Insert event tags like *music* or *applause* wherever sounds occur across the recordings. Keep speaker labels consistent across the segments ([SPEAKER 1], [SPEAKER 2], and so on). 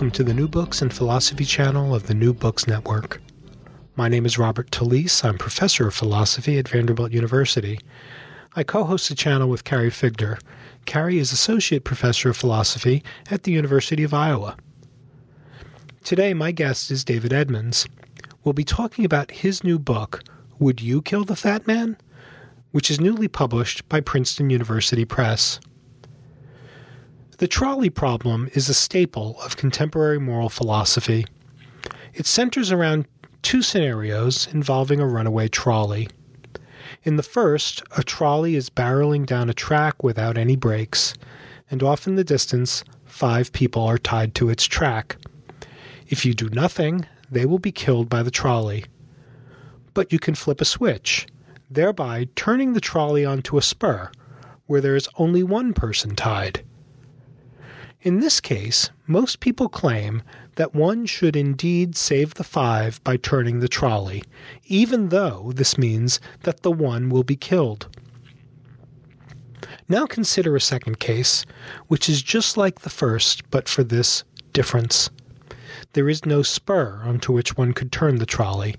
[SPEAKER 1] Welcome to the New Books and Philosophy channel of the New Books Network. My name is Robert Talisse. I'm professor of philosophy at Vanderbilt University. I co host the channel with Carrie Figdor. Carrie is associate professor of philosophy at the University of Iowa. Today, my guest is David Edmonds. We'll be talking about his new book, Would You Kill the Fat Man? which is newly published by Princeton University Press. The trolley problem is a staple of contemporary moral philosophy. It centers around two scenarios involving a runaway trolley. In the first, a trolley is barreling down a track without any brakes, and off in the distance, five people are tied to its track. If you do nothing, they will be killed by the trolley. But you can flip a switch, thereby turning the trolley onto a spur, where there is only one person tied. In this case, most people claim that one should indeed save the five by turning the trolley, even though this means that the one will be killed. Now consider a second case, which is just like the first, but for this difference. There is no spur onto which one could turn the trolley,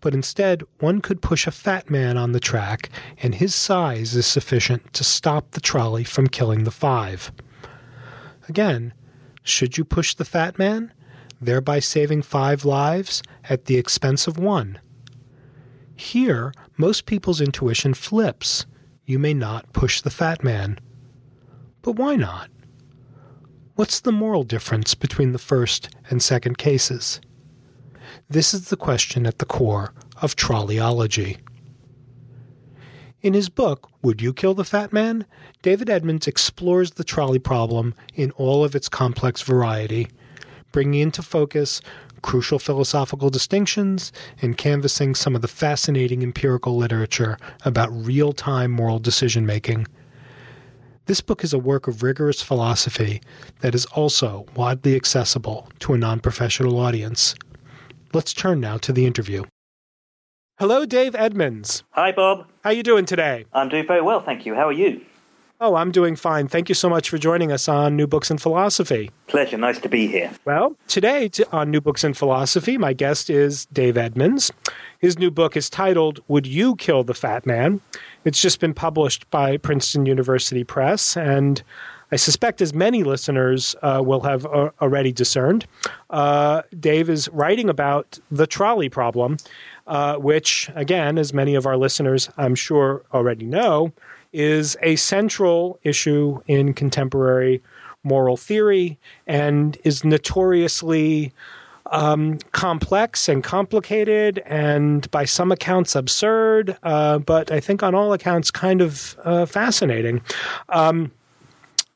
[SPEAKER 1] but instead one could push a fat man on the track, and his size is sufficient to stop the trolley from killing the five. Again, should you push the fat man, thereby saving five lives at the expense of one? Here, most people's intuition flips. You may not push the fat man. But why not? What's the moral difference between the first and second cases? This is the question at the core of trolleyology. In his book, Would You Kill the Fat Man? David Edmonds explores the trolley problem in all of its complex variety, bringing into focus crucial philosophical distinctions and canvassing some of the fascinating empirical literature about real time moral decision making. This book is a work of rigorous philosophy that is also widely accessible to a non professional audience. Let's turn now to the interview. Hello, Dave Edmonds.
[SPEAKER 2] Hi, Bob.
[SPEAKER 1] How you doing today?
[SPEAKER 2] I'm doing very well, thank you. How are you?
[SPEAKER 1] Oh, I'm doing fine. Thank you so much for joining us on New Books in Philosophy.
[SPEAKER 2] Pleasure. Nice to be here.
[SPEAKER 1] Well, today on New Books in Philosophy, my guest is Dave Edmonds. His new book is titled Would You Kill the Fat Man? It's just been published by Princeton University Press, and I suspect, as many listeners uh, will have uh, already discerned, uh, Dave is writing about the trolley problem, uh, which, again, as many of our listeners I'm sure already know, is a central issue in contemporary moral theory and is notoriously um, complex and complicated and by some accounts absurd, uh, but I think on all accounts kind of uh, fascinating. Um,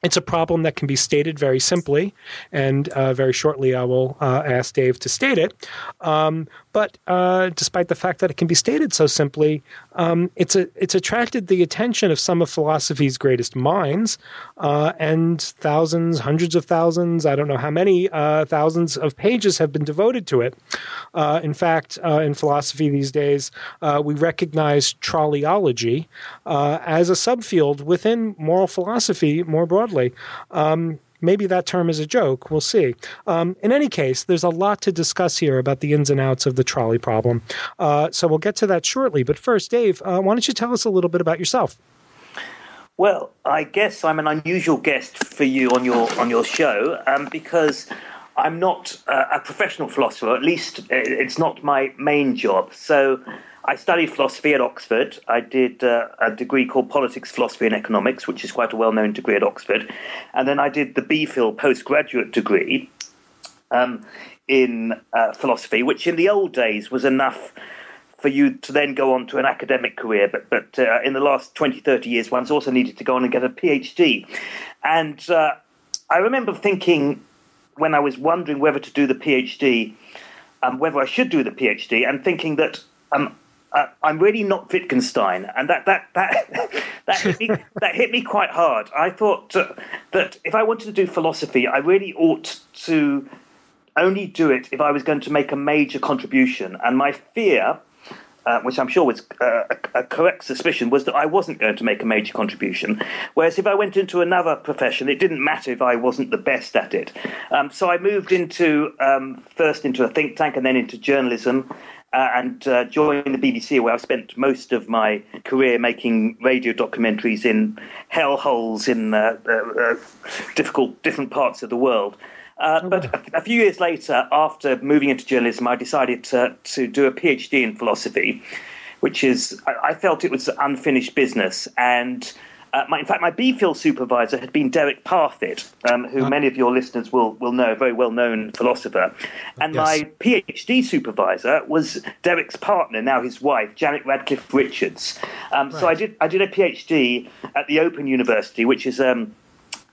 [SPEAKER 1] it's a problem that can be stated very simply, and uh, very shortly I will uh, ask Dave to state it. Um, but uh, despite the fact that it can be stated so simply, um, it's a, it's attracted the attention of some of philosophy's greatest minds, uh, and thousands, hundreds of thousands, I don't know how many uh, thousands of pages have been devoted to it. Uh, in fact, in philosophy these days, we recognize trolleyology as a subfield within moral philosophy more broadly Um, maybe that term is a joke. We'll see. Um, in any case, there's a lot to discuss here about the ins and outs of the trolley problem. Uh, so we'll get to that shortly. But first, Dave, uh, why don't you tell us a little bit about yourself?
[SPEAKER 2] Well, I guess I'm an unusual guest for you on your on your show um, because I'm not uh, a professional philosopher. At least uh, it's not my main job. So I studied philosophy at Oxford. I did uh, a degree called Politics, Philosophy, and Economics, which is quite a well known degree at Oxford. And then I did the BPhil postgraduate degree um, in uh, philosophy, which in the old days was enough for you to then go on to an academic career. But, but uh, in the last 20, 30 years, one's also needed to go on and get a PhD. And uh, I remember thinking when I was wondering whether to do the PhD, um, whether I should do the PhD, and thinking that um, uh, I'm really not Wittgenstein, and that that that *laughs* that hit me *laughs* that hit me quite hard. I thought uh, that if I wanted to do philosophy, I really ought to only do it if I was going to make a major contribution. And my fear uh, which I'm sure was uh, a, a, correct suspicion, was that I wasn't going to make a major contribution. Whereas if I went into another profession, it didn't matter if I wasn't the best at it. Um, so I moved into um, first into a think tank and then into journalism. Uh, and uh, joined the BBC, where I've spent most of my career making radio documentaries in hellholes in uh, uh, difficult different parts of the world. Uh, but a, a, few years later, after moving into journalism, I decided to, to do a PhD in philosophy, which is, I, I felt it was unfinished business. And uh, my, in fact, my BPhil supervisor had been Derek Parfit, um, who many of your listeners will, will know, a very well known philosopher. And yes. my PhD supervisor was Derek's partner, now his wife, Janet Radcliffe Richards. Um, right. So I did, I did a PhD at the Open University, which is um,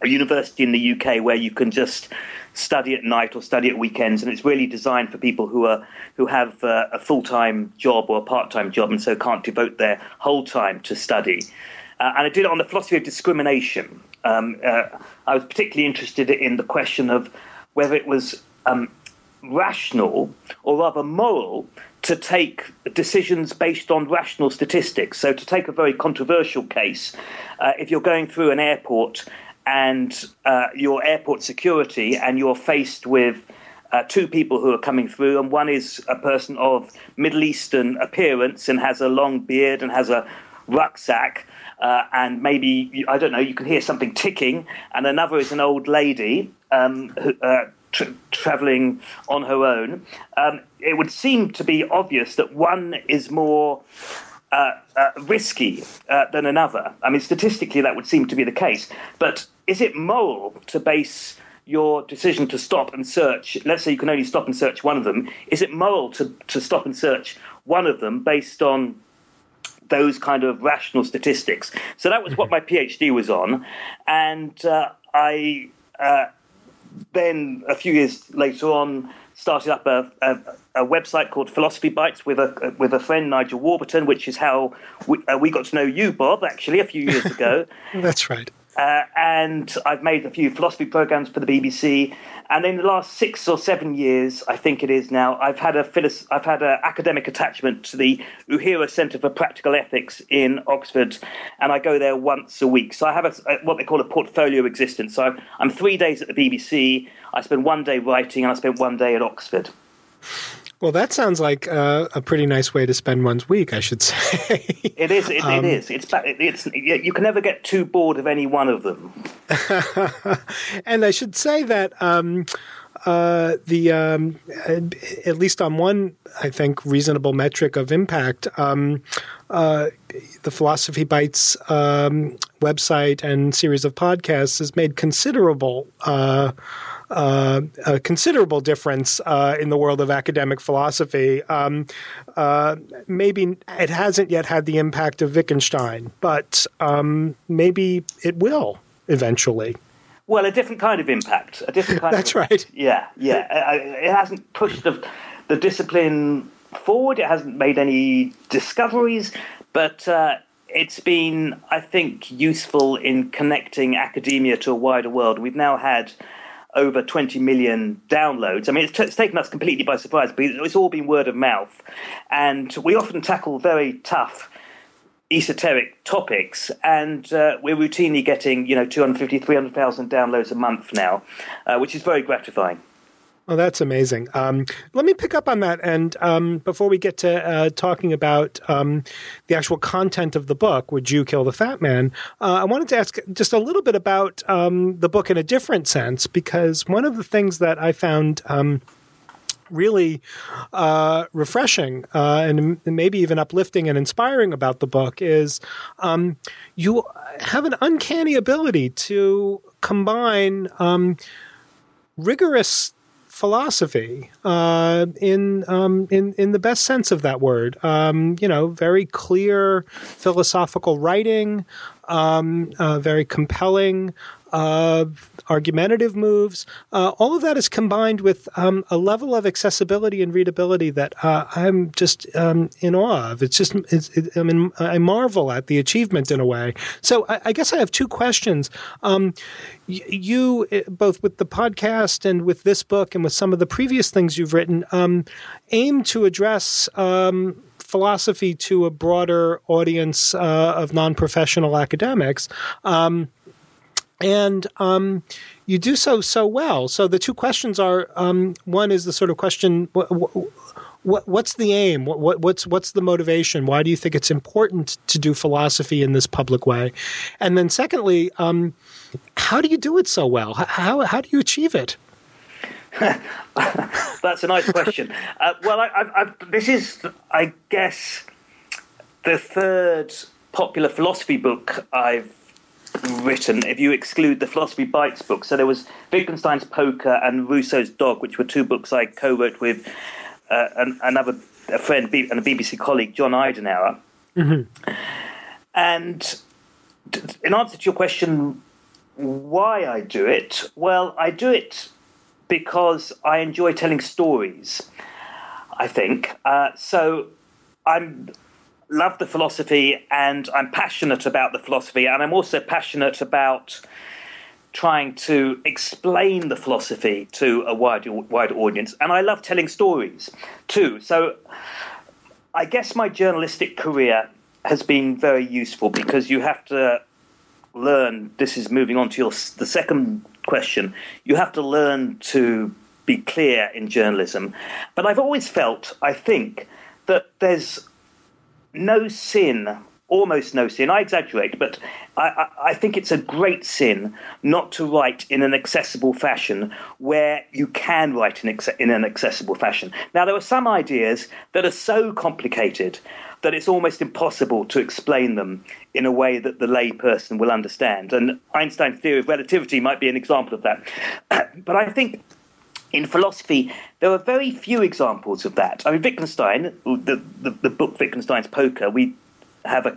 [SPEAKER 2] a university in the UK where you can just study at night or study at weekends, and it's really designed for people who are who have uh, a full time job or a part time job, and so can't devote their whole time to study. Uh, and I did it on the philosophy of discrimination. Um, uh, I was particularly interested in the question of whether it was um, rational or rather moral to take decisions based on rational statistics. So, to take a very controversial case, uh, if you're going through an airport and uh, your airport security, and you're faced with uh, two people who are coming through, and one is a person of Middle Eastern appearance and has a long beard and has a rucksack, uh, and maybe I don't know, you can hear something ticking, and another is an old lady um, who, uh, tra- traveling on her own. Um, it would seem to be obvious that one is more uh, uh, risky uh, than another. I mean, statistically, that would seem to be the case. But is it moral to base your decision to stop and search? Let's say you can only stop and search one of them. Is it moral to, to stop and search one of them based on those kind of rational statistics? So that was what my PhD was on, and uh, I uh, then a few years later on started up a, a, a, website called Philosophy Bites with a with a friend Nigel Warburton, which is how we, uh, we got to know you, Bob, actually a few years ago. *laughs*
[SPEAKER 1] That's right.
[SPEAKER 2] Uh, and I've made a few philosophy programs for the BBC. And in the last six or seven years, I think it is now, I've had a philos- I've had an academic attachment to the Uehiro Centre for Practical Ethics in Oxford, and I go there once a week. So I have a, a, what they call a portfolio existence. So I'm three days at the BBC. I spend one day writing, and I spend one day at Oxford.
[SPEAKER 1] Well, that sounds like uh, a pretty nice way to spend one's week, I should *laughs* say.
[SPEAKER 2] it is. It, um, it is. It's, it's. You can never get too bored of any one of them. *laughs*
[SPEAKER 1] and I should say that um, uh, the um, at least on one, I think, reasonable metric of impact, um, uh, the Philosophy Bites um, website and series of podcasts has made considerable uh, uh, a considerable difference uh, in the world of academic philosophy. Um, uh, maybe it hasn't yet had the impact of Wittgenstein, but um, maybe it will eventually.
[SPEAKER 2] Well, a different kind of impact. A different kind. *laughs*
[SPEAKER 1] That's
[SPEAKER 2] of,
[SPEAKER 1] right.
[SPEAKER 2] Yeah, yeah. It hasn't pushed the, the discipline forward. It hasn't made any discoveries, but uh, it's been, I think, useful in connecting academia to a wider world. We've now had over 20 million downloads. I mean, it's, it's, taken us completely by surprise, but it's all been word of mouth. And we often tackle very tough esoteric topics, and uh, we're routinely getting, you know, 250, 300,000 downloads a month now, uh, which is very gratifying.
[SPEAKER 1] Well, that's amazing. Um, let me pick up on that. And um, before we get to uh, talking about um, the actual content of the book, Would You Kill the Fat Man? Uh, I wanted to ask just a little bit about um, the book in a different sense, because one of the things that I found um, really uh, refreshing uh, and maybe even uplifting and inspiring about the book is um, you have an uncanny ability to combine um, rigorous philosophy uh, in um, in in the best sense of that word. Um, you know, very clear philosophical writing, um, uh, very compelling uh, argumentative moves. Uh, all of that is combined with um, a level of accessibility and readability that uh, I'm just um, in awe of. It's just, it's, it, I mean, I marvel at the achievement in a way. So I, I guess I have two questions. Um, you, eh, both with the podcast and with this book and with some of the previous things you've written, um, aim to address um, philosophy to a broader audience uh, of non-professional academics. Um, and um, you do so so well. So the two questions are: um, one is the sort of question, what, what, what's the aim? What, what's what's the motivation? Why do you think it's important to do philosophy in this public way? And then, secondly, um, how do you do it so well? How how do you achieve it? *laughs*
[SPEAKER 2] That's a nice question. Uh, well, I, I, I, this is, I guess, the third popular philosophy book I've written if you exclude the Philosophy Bites book. So there was Wittgenstein's Poker and Rousseau's Dog, which were two books I co-wrote with uh, an, another a friend and a BBC colleague, John Eidinow. Mm-hmm. And in answer to your question, why I do it, well, I do it because I enjoy telling stories. I think uh, so. I'm love the philosophy and I'm passionate about the philosophy, and I'm also passionate about trying to explain the philosophy to a wider, wider audience. And I love telling stories too. So I guess my journalistic career has been very useful because you have to learn. This is moving on to your the second question. You have to learn to be clear in journalism. But I've always felt, I think, that there's no sin, almost no sin. I exaggerate, but I, I, think it's a great sin not to write in an accessible fashion where you can write in, in an accessible fashion. Now, there are some ideas that are so complicated that it's almost impossible to explain them in a way that the layperson will understand. And Einstein's theory of relativity might be an example of that. *clears throat* but I think in philosophy, there are very few examples of that. I mean, Wittgenstein, the, the, the book Wittgenstein's Poker, we have a,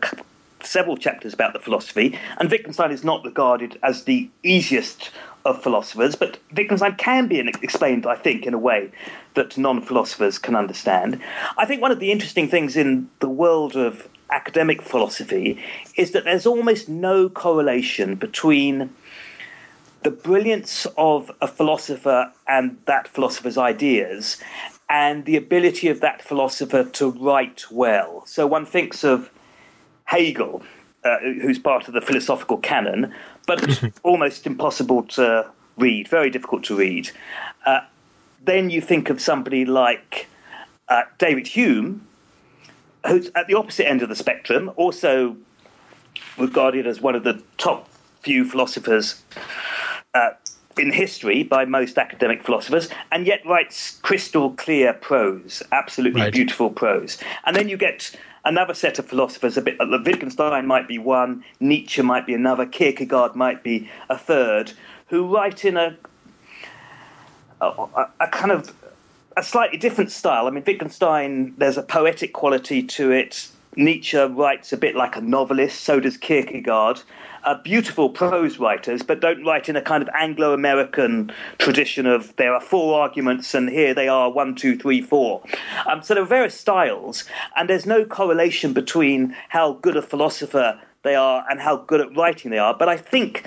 [SPEAKER 2] several chapters about the philosophy, and Wittgenstein is not regarded as the easiest of philosophers, but Wittgenstein can be explained, I think, in a way that non philosophers can understand. I think one of the interesting things in the world of academic philosophy is that there's almost no correlation between the brilliance of a philosopher and that philosopher's ideas and the ability of that philosopher to write well. So one thinks of Hegel, uh, who's part of the philosophical canon, but *laughs* almost impossible to read, very difficult to read. Uh, then you think of somebody like uh, David Hume, who's at the opposite end of the spectrum, also regarded as one of the top few philosophers uh, in history by most academic philosophers, and yet writes crystal clear prose, absolutely right. beautiful prose. And then you get another set of philosophers, a bit Wittgenstein might be one, Nietzsche might be another, Kierkegaard might be a third, who write in a a, a kind of a slightly different style. I mean, Wittgenstein, there's a poetic quality to it. Nietzsche writes a bit like a novelist, so does Kierkegaard uh, beautiful prose writers, but don't write in a kind of Anglo American tradition of there are four arguments and here they are one, two, three, four. Um, so there are various styles, and there's no correlation between how good a philosopher they are and how good at writing they are. But I think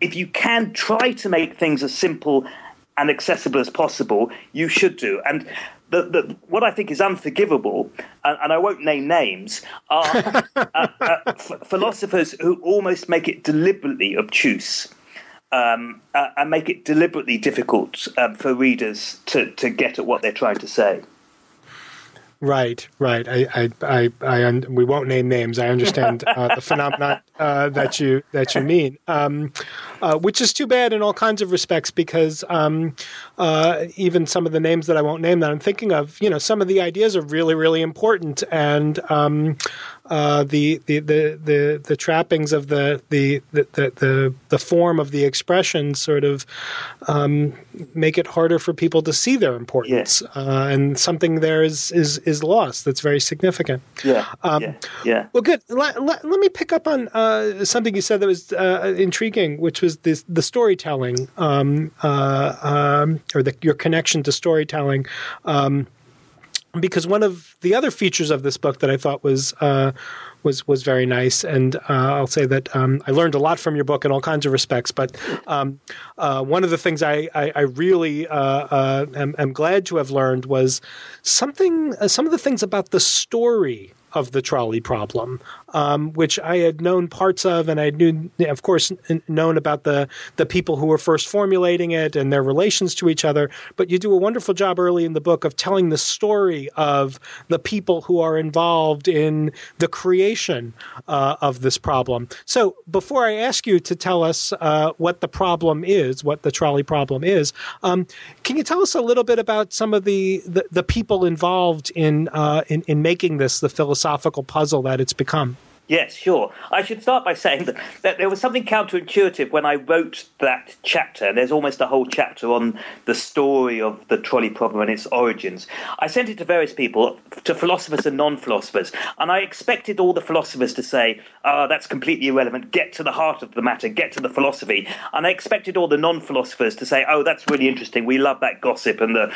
[SPEAKER 2] if you can try to make things as simple and accessible as possible, you should do. And the, the, what I think is unforgivable, and, and I won't name names, are *laughs* uh, uh, f- philosophers who almost make it deliberately obtuse. Um, uh, and make it deliberately difficult um, for readers to, to get at what they're trying to say.
[SPEAKER 1] Right, right. I, I, I, I un- we won't name names. I understand *laughs* uh, the phenomenon uh, that you that you mean, um, uh, which is too bad in all kinds of respects because um, uh, even some of the names that I won't name that I'm thinking of, you know, some of the ideas are really, really important, and um, uh, the, the, the the the trappings of the the the the, the form of the expression sort of um, make it harder for people to see their importance, yeah. uh, and something there is is is lost that's very significant.
[SPEAKER 2] Yeah, um, yeah, yeah.
[SPEAKER 1] Well, good. Let, let, let me pick up on uh, something you said that was uh, intriguing, which was this the storytelling um, uh, um, or the, your connection to storytelling. Um, because one of the other features of this book that I thought was uh, was was very nice, and uh, I'll say that um, I learned a lot from your book in all kinds of respects. But um, uh, one of the things I I, I really uh, uh, am, am, glad to have learned was something uh, some of the things about the story of the trolley problem, um, which I had known parts of, and I knew, of course, known about the the people who were first formulating it and their relations to each other. But you do a wonderful job early in the book of telling the story of the people who are involved in the creation uh, of this problem. So before I ask you to tell us uh, what the problem is, what the trolley problem is, um, can you tell us a little bit about some of the the, the people involved in, uh, in in making this the philosophy philosophical puzzle that it's become.
[SPEAKER 2] Yes, sure. I should start by saying that, that, there was something counterintuitive when I wrote that chapter. There's almost a whole chapter on the story of the trolley problem and its origins. I sent it to various people, to philosophers and non philosophers, and I expected all the philosophers to say, oh, that's completely irrelevant, get to the heart of the matter, get to the philosophy. And I expected all the non philosophers to say, oh, that's really interesting, we love that gossip and the,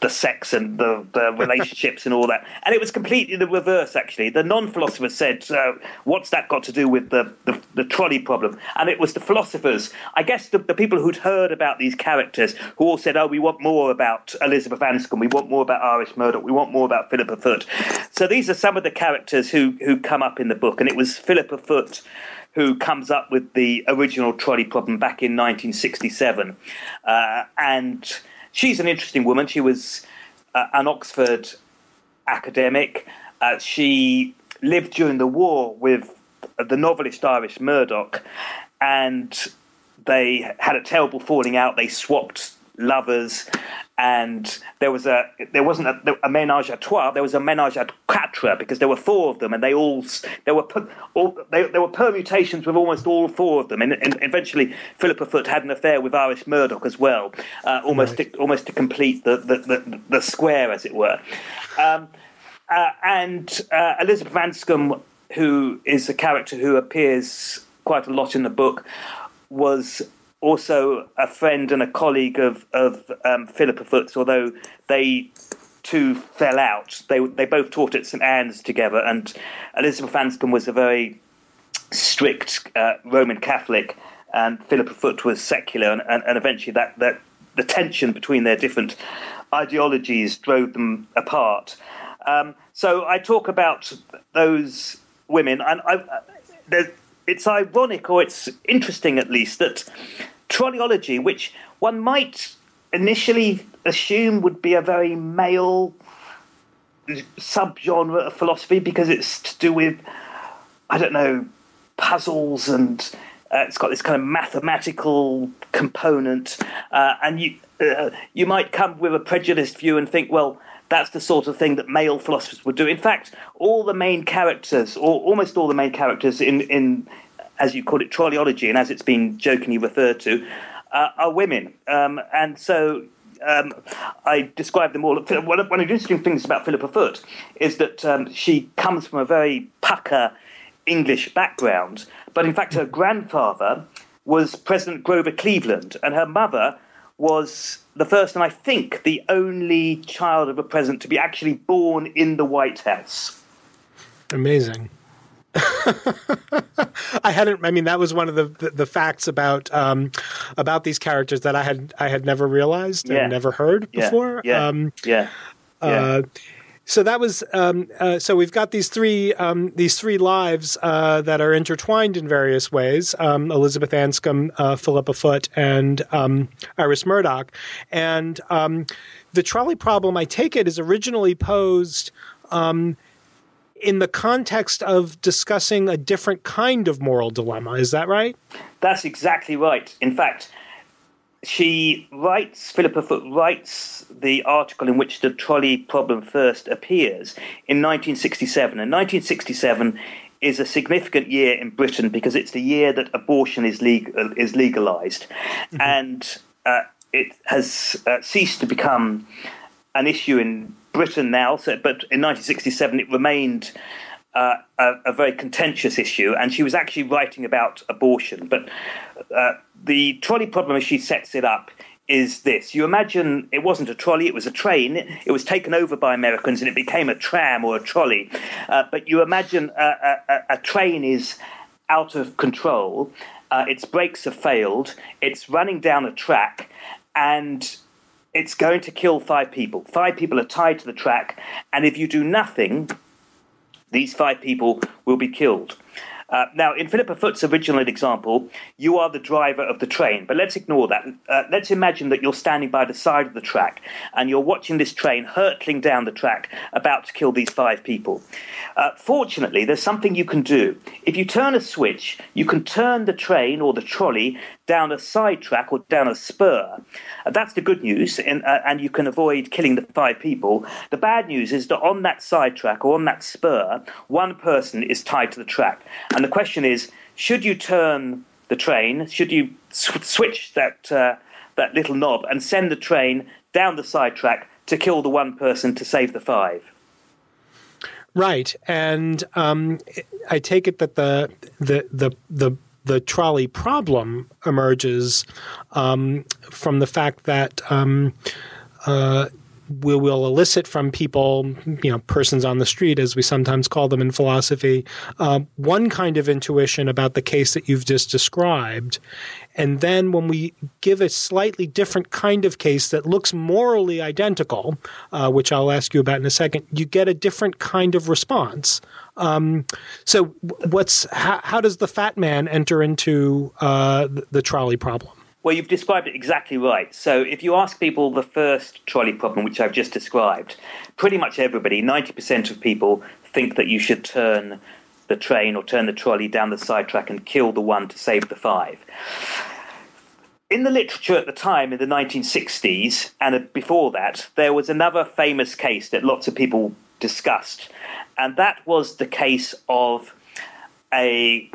[SPEAKER 2] the sex and the, the relationships and all that. And it was completely the reverse, actually. The non philosophers said, uh, what's that got to do with the, the, the trolley problem? And it was the philosophers, I guess the, the people who'd heard about these characters who all said, oh, we want more about Elizabeth Anscombe, we want more about Iris Murdoch, we want more about Philippa Foot. So these are some of the characters who, who come up in the book. And it was Philippa Foot who comes up with the original trolley problem back in 1967. Uh, and she's an interesting woman. She was uh, an Oxford academic. Uh, she lived during the war with the novelist Iris Murdoch, and they had a terrible falling out. They swapped lovers, and there was a there wasn't a, a menage a trois. There was a menage a quatre because there were four of them, and they all there were all they, there were permutations with almost all four of them. And, and eventually, Philippa Foot had an affair with Iris Murdoch as well, uh, almost right. to, almost to complete the the, the the, square, as it were. Um, uh, and uh, Elizabeth Anscombe, who is a character who appears quite a lot in the book, was also a friend and a colleague of of um, Philippa Foot's, although they two fell out. They they both taught at St Anne's together, and Elizabeth Anscombe was a very strict uh, Roman Catholic, and Philippa Foot was secular, and, and, and eventually that that the tension between their different ideologies drove them apart. Um, so I talk about those women, and I, it's ironic, or it's interesting at least, that trolleyology, which one might initially assume would be a very male subgenre of philosophy because it's to do with, I don't know, puzzles and uh, it's got this kind of mathematical component, uh, and you uh, you might come with a prejudiced view and think, well, that's the sort of thing that male philosophers would do. In fact, all the main characters, or almost all the main characters in, in as you call it, trolleyology, and as it's been jokingly referred to, uh, are women. Um, and so um, I describe them all. One of, the interesting things about Philippa Foot is that um, she comes from a very pucker English background, but in fact, her grandfather was President Grover Cleveland, and her mother was the first and I think the only child of a president to be actually born in the White House.
[SPEAKER 1] Amazing. *laughs* I hadn't. I mean, that was one of the the, the facts about um, about these characters that I had I had never realized yeah. and never heard before.
[SPEAKER 2] Yeah. Um, yeah. yeah.
[SPEAKER 1] So that was um, uh, so we've got these three um, these three lives uh, that are intertwined in various ways: um, Elizabeth Anscombe, uh, Philippa Foot, and um, Iris Murdoch. And um, the trolley problem, I take it, is originally posed um, in the context of discussing a different kind of moral dilemma. Is that right?
[SPEAKER 2] That's exactly right. In fact, she writes, Philippa Foot writes the article in which the trolley problem first appears in 1967. And 1967 is a significant year in Britain because it's the year that abortion is, legal, is legalized. Mm-hmm. And uh, it has uh, ceased to become an issue in Britain now, so, but in 1967 it remained uh, a, a, very contentious issue, and she was actually writing about abortion. But uh, the trolley problem, as she sets it up, is this. You imagine it wasn't a trolley, it was a train. It was taken over by Americans and it became a tram or a trolley. Uh, but you imagine a, a, a, train is out of control, uh, its brakes have failed, it's running down a track, and it's going to kill five people. Five people are tied to the track, and if you do nothing, these five people will be killed. Uh, now, in Philippa Foot's original example, you are the driver of the train, but let's ignore that. Uh, let's imagine that you're standing by the side of the track and you're watching this train hurtling down the track about to kill these five people. Uh, fortunately, there's something you can do. If you turn a switch, you can turn the train or the trolley down a side track or down a spur. Uh, that's the good news, and, uh, and you can avoid killing the five people. The bad news is that on that side track or on that spur, one person is tied to the track. And the question is should you turn the train? Should you sw- switch that, uh, that little knob and send the train down the side track to kill the one person to save the five?
[SPEAKER 1] Right, and um, I take it that the the the the the trolley problem emerges um, from the fact that um, uh, we will elicit from people, you know, persons on the street, as we sometimes call them in philosophy, uh, one kind of intuition about the case that you've just described. And then when we give a slightly different kind of case that looks morally identical, uh, which I'll ask you about in a second, you get a different kind of response. Um, so, what's how, how, does the fat man enter into uh, the, the trolley problem?
[SPEAKER 2] Well, you've described it exactly right. So, if you ask people the first trolley problem, which I've just described, pretty much everybody, 90% of people, think that you should turn the train or turn the trolley down the side track and kill the one to save the five. In the literature at the time, in the 1960s, and before that, there was another famous case that lots of people discussed, and that was the case of a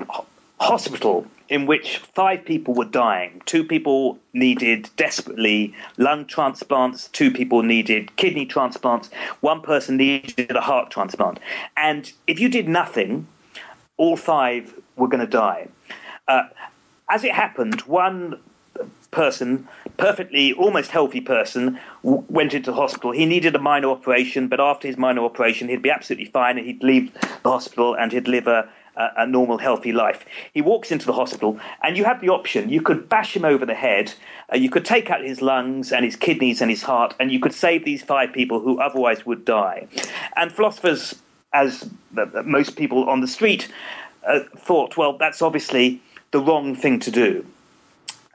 [SPEAKER 2] hospital in which five people were dying. Two people needed desperately lung transplants, two people needed kidney transplants, one person needed a heart transplant. And if you did nothing, all five were going to die. Uh, as it happened, one person, perfectly, almost healthy person, w- went into the hospital. He needed a minor operation, but after his minor operation, he'd be absolutely fine and he'd leave the hospital and he'd live a, a, normal, healthy life. He walks into the hospital, and you have the option. You could bash him over the head, uh, you could take out his lungs and his kidneys and his heart, and you could save these five people who otherwise would die. And philosophers, as most people on the street, uh, thought, well, that's obviously the wrong thing to do.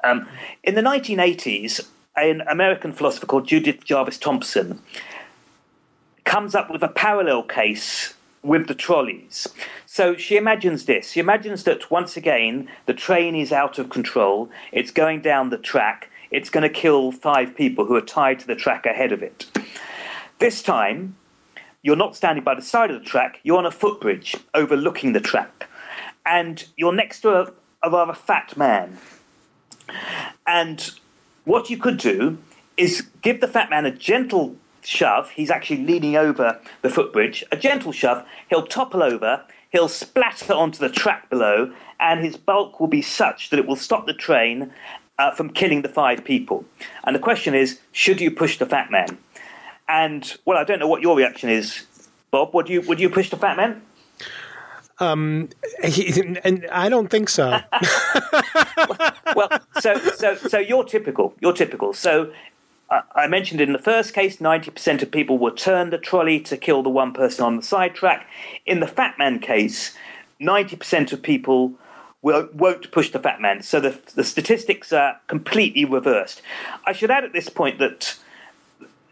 [SPEAKER 2] Um, in the 1980s, an American philosopher called Judith Jarvis Thomson comes up with a parallel case with the trolleys. So she imagines this. She imagines that once again, the train is out of control, it's going down the track, it's going to kill five people who are tied to the track ahead of it. This time, you're not standing by the side of the track, you're on a footbridge overlooking the track. And you're next to a, a rather fat man. And what you could do is give the fat man a gentle shove, he's actually leaning over the footbridge, a gentle shove, he'll topple over, he'll splatter onto the track below, and his bulk will be such that it will stop the train uh, from killing the five people. And the question is, should you push the fat man? And well, I don't know what your reaction is, Bob. Would you would you push the fat man?
[SPEAKER 1] Um, he, and I don't think so. *laughs*
[SPEAKER 2] well, so so so you're typical. You're typical. So I mentioned in the first case, 90% of people will turn the trolley to kill the one person on the side track. In the Fat Man case, 90% of people will, won't push the Fat Man. So the, the statistics are completely reversed. I should add at this point that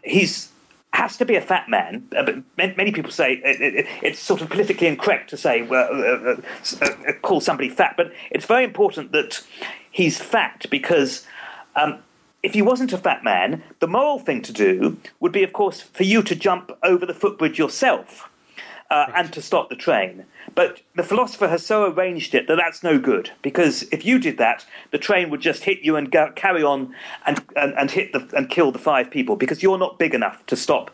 [SPEAKER 2] he's has to be a fat man. Uh, many people say it, it, it's sort of politically incorrect to say well, uh, uh, uh, call somebody fat, but it's very important that he's fat because um, if he wasn't a fat man, the moral thing to do would be, of course, for you to jump over the footbridge yourself uh, right. and to stop the train. But the philosopher has so arranged it that that's no good because if you did that, the train would just hit you and go, carry on and, and, and hit the, and kill the five people because you're not big enough to stop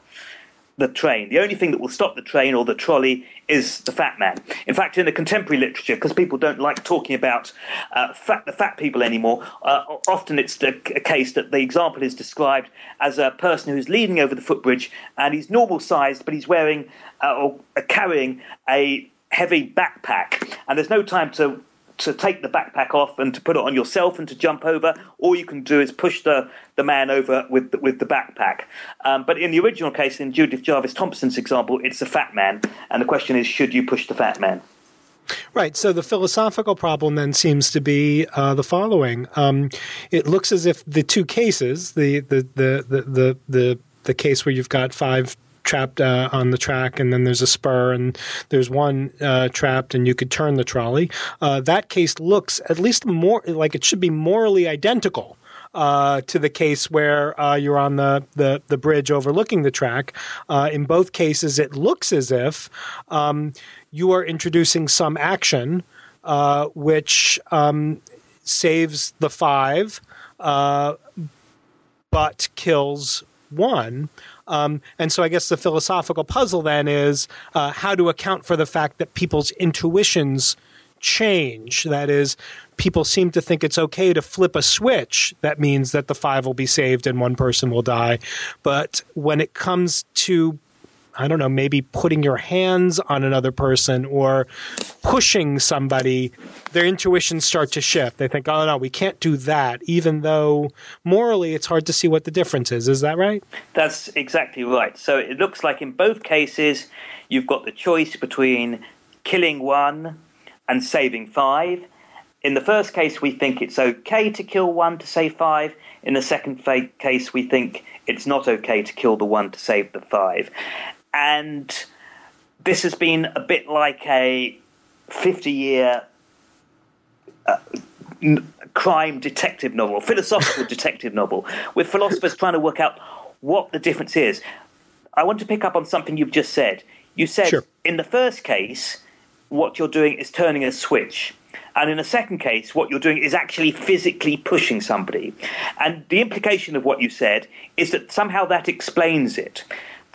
[SPEAKER 2] the train. The only thing that will stop the train or the trolley is the fat man. In fact, in the contemporary literature, because people don't like talking about uh, fat, the fat people anymore, uh, often it's the, a case that the example is described as a person who's leaning over the footbridge and he's normal sized, but he's wearing uh, or carrying a heavy backpack, and there's no time to to take the backpack off and to put it on yourself and to jump over. All you can do is push the, the man over with the, with the backpack. Um, but in the original case, in Judith Jarvis Thomson's example, it's a fat man, and the question is, should you push the fat man?
[SPEAKER 1] Right. So the philosophical problem then seems to be uh, the following: um, It looks as if the two cases, the the the the the, the, the case where you've got five trapped uh, on the track, and then there's a spur, and there's one uh, trapped, and you could turn the trolley. Uh, that case looks at least more like it should be morally identical. Uh, to the case where uh, you're on the, the, the, bridge overlooking the track. Uh, in both cases, it looks as if um, you are introducing some action uh, which um, saves the five uh, but kills one. Um, and so I guess the philosophical puzzle then is uh, how to account for the fact that people's intuitions change. That is, people seem to think it's okay to flip a switch. That means that the five will be saved and one person will die. But when it comes to I don't know, maybe putting your hands on another person or pushing somebody, their intuitions start to shift. They think, oh, no, we can't do that, even though morally it's hard to see what the difference is. Is that right?
[SPEAKER 2] That's exactly right. So it looks like in both cases, you've got the choice between killing one and saving five. In the first case, we think it's okay to kill one to save five. In the second case, we think it's not okay to kill the one to save the five and this has been a bit like a 50 year uh, crime detective novel, philosophical *laughs* detective novel, with philosophers trying to work out what the difference is. I want to pick up on something you've just said. You said sure. in the first case, what you're doing is turning a switch. And in the second case, what you're doing is actually physically pushing somebody. And the implication of what you said is that somehow that explains it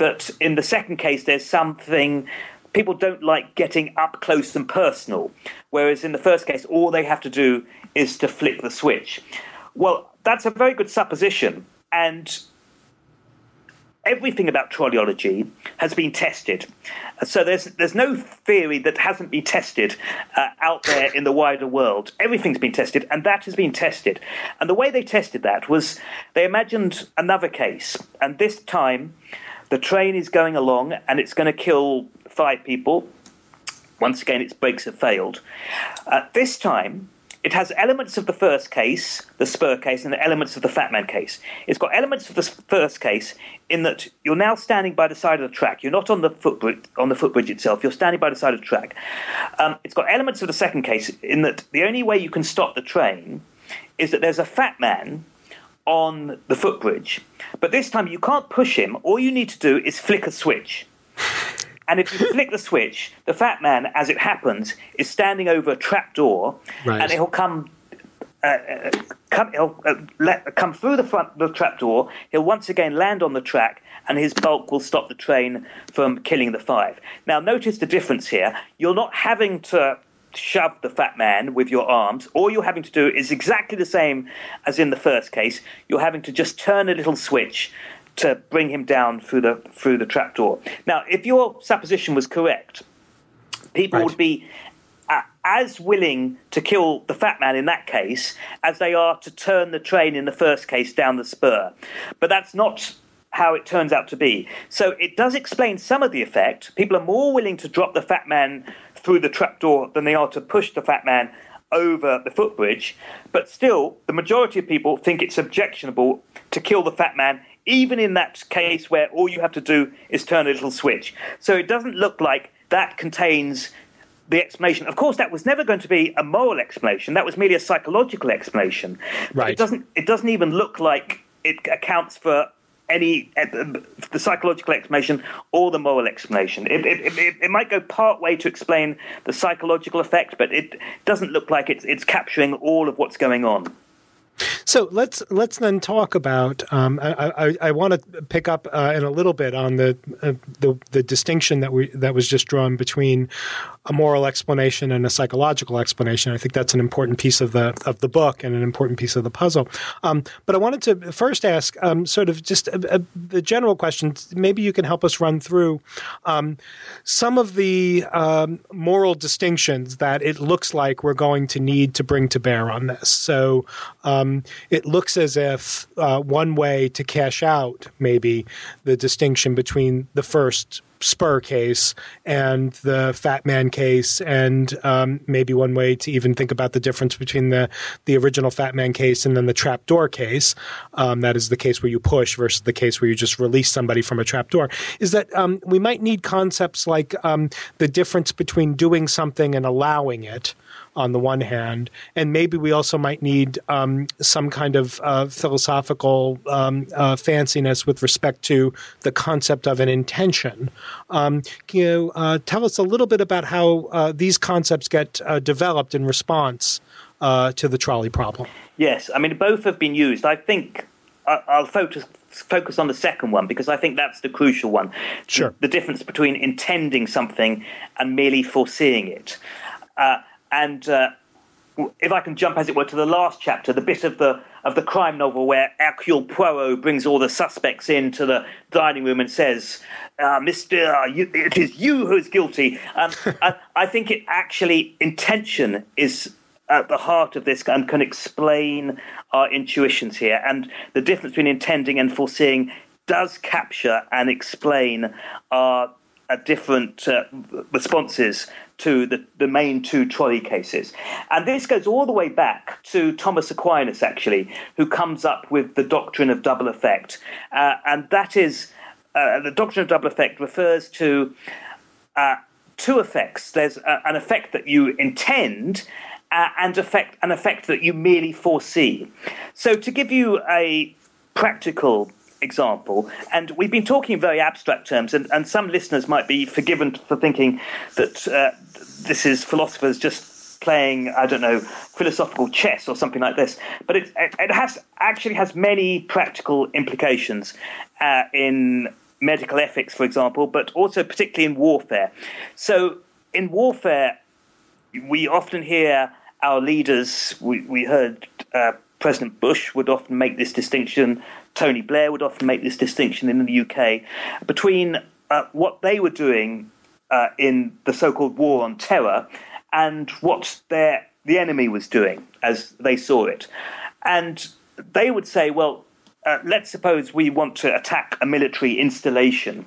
[SPEAKER 2] that in the second case there's something people don't like getting up close and personal, whereas in the first case all they have to do is to flick the switch. Well, that's a very good supposition, and everything about trolleyology has been tested. So there's there's no theory that hasn't been tested uh, out there in the wider world. Everything's been tested, and that has been tested. And the way they tested that was they imagined another case, and this time the train is going along and it's going to kill five people. Once again, its brakes have failed. At this time, it has elements of the first case, the spur case, and the elements of the fat man case. It's got elements of the first case in that you're now standing by the side of the track. You're not on the footbridge, on the footbridge itself. You're standing by the side of the track. Um, it's got elements of the second case in that the only way you can stop the train is that there's a fat man on the footbridge. But this time you can't push him. All you need to do is flick a switch. And if you *laughs* flick the switch, the fat man, as it happens, is standing over a trap door, right. and he'll come. Uh, uh, come, he'll uh, let, come through the front the trap door. He'll once again land on the track, and his bulk will stop the train from killing the five. Now, notice the difference here. You're not having to shove the fat man with your arms. All you're having to do is exactly the same as in the first case. You're having to just turn a little switch to bring him down through the through the trapdoor. Now, if your supposition was correct, people right. would be uh, as willing to kill the fat man in that case as they are to turn the train in the first case down the spur. But that's not how it turns out to be. So it does explain some of the effect. People are more willing to drop the fat man through the trapdoor than they are to push the fat man over the footbridge. But still, the majority of people think it's objectionable to kill the fat man, even in that case where all you have to do is turn a little switch. So it doesn't look like that contains the explanation. Of course, that was never going to be a moral explanation. That was merely a psychological explanation. Right. It doesn't. It doesn't even look like it accounts for any the psychological explanation or the moral explanation. It, it, it, it, might go part way to explain the psychological effect, but it doesn't look like it's it's capturing all of what's going on.
[SPEAKER 1] So let's let's then talk about. Um, I, I, I want to pick up uh, in a little bit on the, uh, the the distinction that we that was just drawn between a moral explanation and a psychological explanation. I think that's an important piece of the of the book and an important piece of the puzzle. Um, but I wanted to first ask, um, sort of just a, a, the general question. Maybe you can help us run through um, some of the um, moral distinctions that it looks like we're going to need to bring to bear on this. So um, it looks as if uh, one way to cash out maybe the distinction between the first Spur case and the Fat Man case, and um, maybe one way to even think about the difference between the the original Fat Man case and then the trapdoor case. Um, that is the case where you push versus the case where you just release somebody from a trapdoor. Is that um, we might need concepts like um, the difference between doing something and allowing it on the one hand, and maybe we also might need um, some kind of uh, philosophical um, uh, fanciness with respect to the concept of an intention. Um, can you uh, tell us a little bit about how uh, these concepts get uh, developed in response uh, to the trolley problem?
[SPEAKER 2] Yes, I mean both have been used. I think I'll focus focus on the second one because I think that's the crucial one.
[SPEAKER 1] Sure.
[SPEAKER 2] The, the difference between intending something and merely foreseeing it. Uh, and uh, if I can jump, as it were, to the last chapter, the bit of the of the crime novel where Hercule Poirot brings all the suspects into the dining room and says, uh, "Mister, it is you who is guilty." Um, *laughs* I, I, think it actually intention is at the heart of this and can explain our intuitions here, and the difference between intending and foreseeing does capture and explain our uh, different uh, responses to the, the main two trolley cases. And this goes all the way back to Thomas Aquinas, actually, who comes up with the doctrine of double effect. Uh, and that is uh, the doctrine of double effect refers to uh, two effects there's a, an effect that you intend. Uh, and effect an effect that you merely foresee. So, to give you a practical example. And we've been talking in very abstract terms, and, and some listeners might be forgiven for thinking that uh, this is philosophers just playing, I don't know, philosophical chess or something like this. But it, it has actually has many practical implications uh, in medical ethics, for example, but also particularly in warfare. So in warfare, we often hear our leaders, we, we heard uh, President Bush would often make this distinction, Tony Blair would often make this distinction in the UK between uh, what they were doing uh, in the so-called war on terror and what their the enemy was doing as they saw it, and they would say, well, uh, let's suppose we want to attack a military installation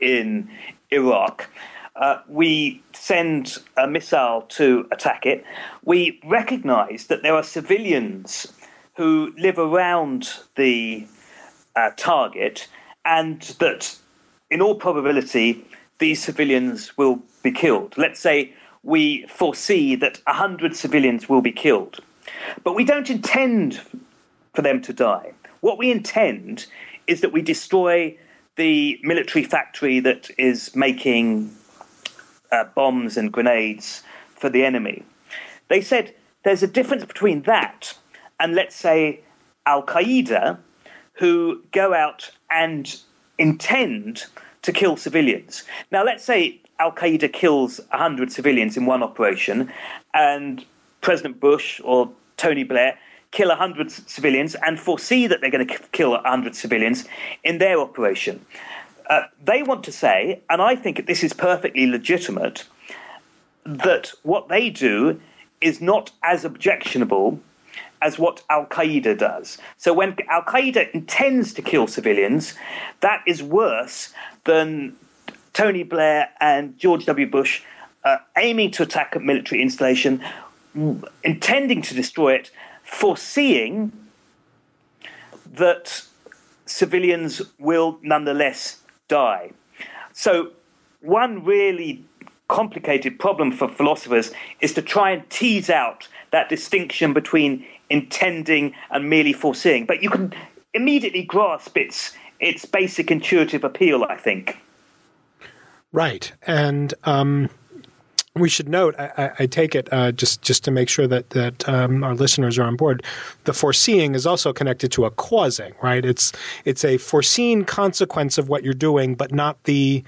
[SPEAKER 2] in Iraq. Uh, we send a missile to attack it. We recognize that there are civilians who live around the uh, target and that, in all probability, these civilians will be killed. Let's say we foresee that 100 civilians will be killed. But we don't intend for them to die. What we intend is that we destroy the military factory that is making uh, bombs and grenades for the enemy. They said there's a difference between that and, let's say, Al Qaeda, who go out and intend to kill civilians. Now, let's say Al Qaeda kills 100 civilians in one operation, and President Bush or Tony Blair kill 100 civilians and foresee that they're going to kill 100 civilians in their operation. Uh, they want to say, and I think this is perfectly legitimate, that what they do is not as objectionable as what Al Qaeda does. So when Al Qaeda intends to kill civilians, that is worse than Tony Blair and George W. Bush uh, aiming to attack a military installation, intending to destroy it, foreseeing that civilians will nonetheless die. So, one really complicated problem for philosophers is to try and tease out that distinction between intending and merely foreseeing. But you can immediately grasp its its basic intuitive appeal, I think.
[SPEAKER 1] Right, and um, we should note, I, I take it uh, just just to make sure that that um, our listeners are on board. The foreseeing is also connected to a causing, right? It's it's a foreseen consequence of what you're doing, but not the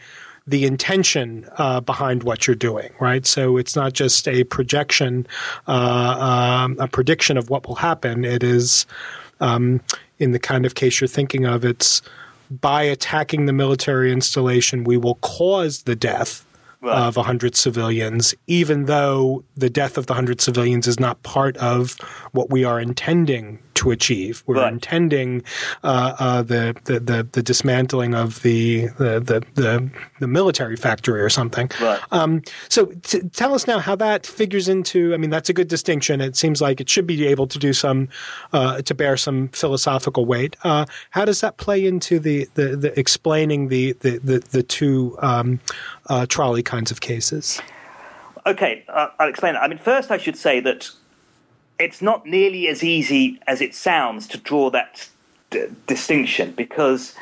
[SPEAKER 1] the intention uh, behind what you're doing, right? So it's not just a projection, uh, um, a prediction of what will happen. It is, um, in the kind of case you're thinking of, it's by attacking the military installation, we will cause the death right. of 100 civilians, even though the death of the 100 civilians is not part of what we are intending to achieve. We're right. intending uh, uh, the, the, the the dismantling of the the, the the, the military factory or something.
[SPEAKER 2] Right.
[SPEAKER 1] Um, so t- tell us now how that figures into. I mean, that's a good distinction. It seems like it should be able to do some uh, to bear some philosophical weight. Uh, how does that play into the the, the explaining the the the, the two um, uh, trolley kinds of cases?
[SPEAKER 2] Okay, uh, I'll explain. that. I mean, first I should say that it's not nearly as easy as it sounds to draw that d- distinction because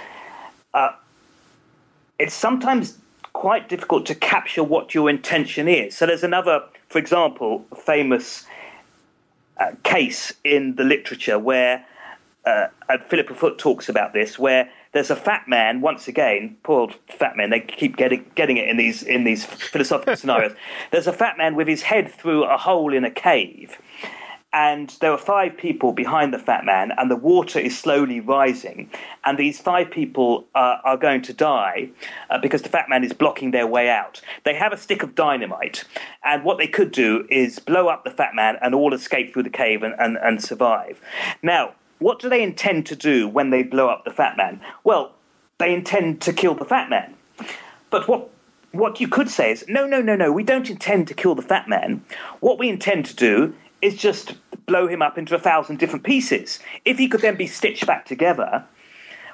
[SPEAKER 2] uh, it's sometimes quite difficult to capture what your intention is. So there's another, for example, famous uh, case in the literature where uh, Philippa Foot talks about this, where there's a fat man. Once again, poor old fat man. They keep getting getting it in these in these philosophical *laughs* scenarios. There's a fat man with his head through a hole in a cave, and there are five people behind the fat man, and the water is slowly rising. And these five people uh, are going to die uh, because the fat man is blocking their way out. They have a stick of dynamite, and what they could do is blow up the fat man and all escape through the cave and, and, and survive. Now, what do they intend to do when they blow up the fat man? Well, they intend to kill the fat man. But what what you could say is, no, no, no, no, we don't intend to kill the fat man. What we intend to do is just blow him up into a thousand different pieces. If he could then be stitched back together,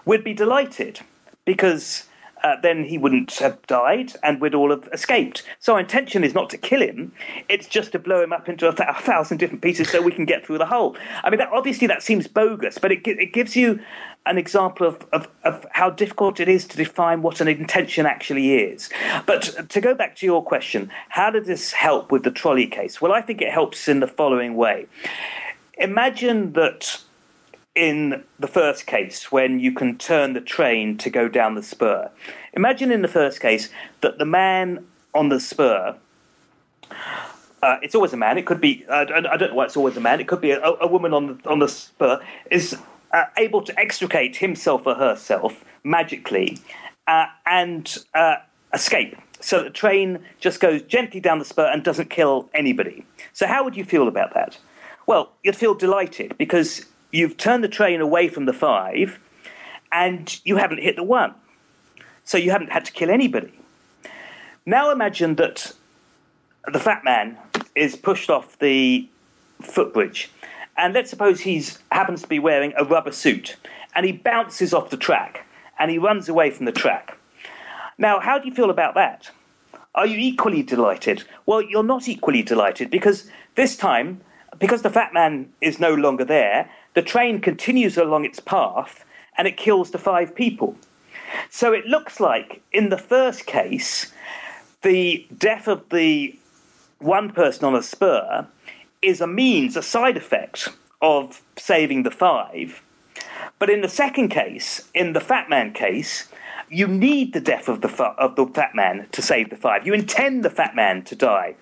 [SPEAKER 2] we'd be delighted because uh, then he wouldn't have died and we'd all have escaped. So our intention is not to kill him; it's just to blow him up into a, th- a thousand different pieces so we can get through the hole. I mean, that, obviously that seems bogus, but it, it gives you an example of, of, of, how difficult it is to define what an intention actually is. But to go back to your question, how did this help with the trolley case? Well, I think it helps in the following way. Imagine that in the first case when you can turn the train to go down the spur. Imagine in the first case that the man on the spur. Uh, it's always a man. It could be. Uh, I don't know why it's always a man. It could be a, a woman on the on the spur is uh, able to extricate himself or herself magically uh, and uh, escape. So the train just goes gently down the spur and doesn't kill anybody. So how would you feel about that? Well, you'd feel delighted because you've turned the train away from the five and you haven't hit the one. So you haven't had to kill anybody. Now imagine that the fat man is pushed off the footbridge. And let's suppose he happens to be wearing a rubber suit and he bounces off the track and he runs away from the track. Now, how do you feel about that? Are you equally delighted? Well, you're not equally delighted because this time, because the fat man is no longer there, the train continues along its path and it kills the five people. So it looks like in the first case, the death of the one person on a spur is a means, a side effect of saving the five. But in the second case, in the Fat Man case, you need the death of the, of the Fat Man to save the five. You intend the Fat Man to die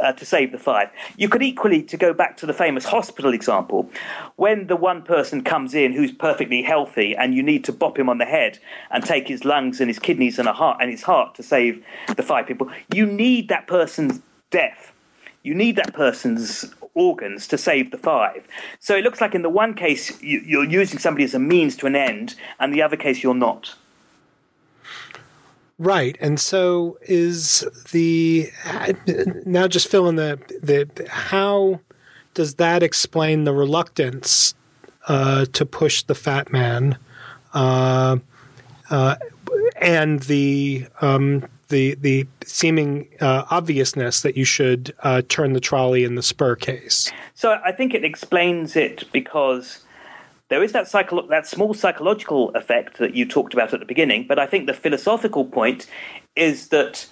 [SPEAKER 2] uh, to save the five. You could equally, to go back to the famous hospital example, when the one person comes in who's perfectly healthy and you need to bop him on the head and take his lungs and his kidneys and, a heart, and his heart to save the five people, you need that person's death. You need that person's organs to save the five. So it looks like in the one case you're using somebody as a means to an end, and the other case you're not.
[SPEAKER 1] Right, and so is the now just fill in the the how does that explain the reluctance uh, to push the fat man, uh, uh, and the um, the the seeming uh, obviousness that you should uh, turn the trolley in the spur case?
[SPEAKER 2] So I think it explains it because there is that psycho- that small psychological effect that you talked about at the beginning, but I think the philosophical point is that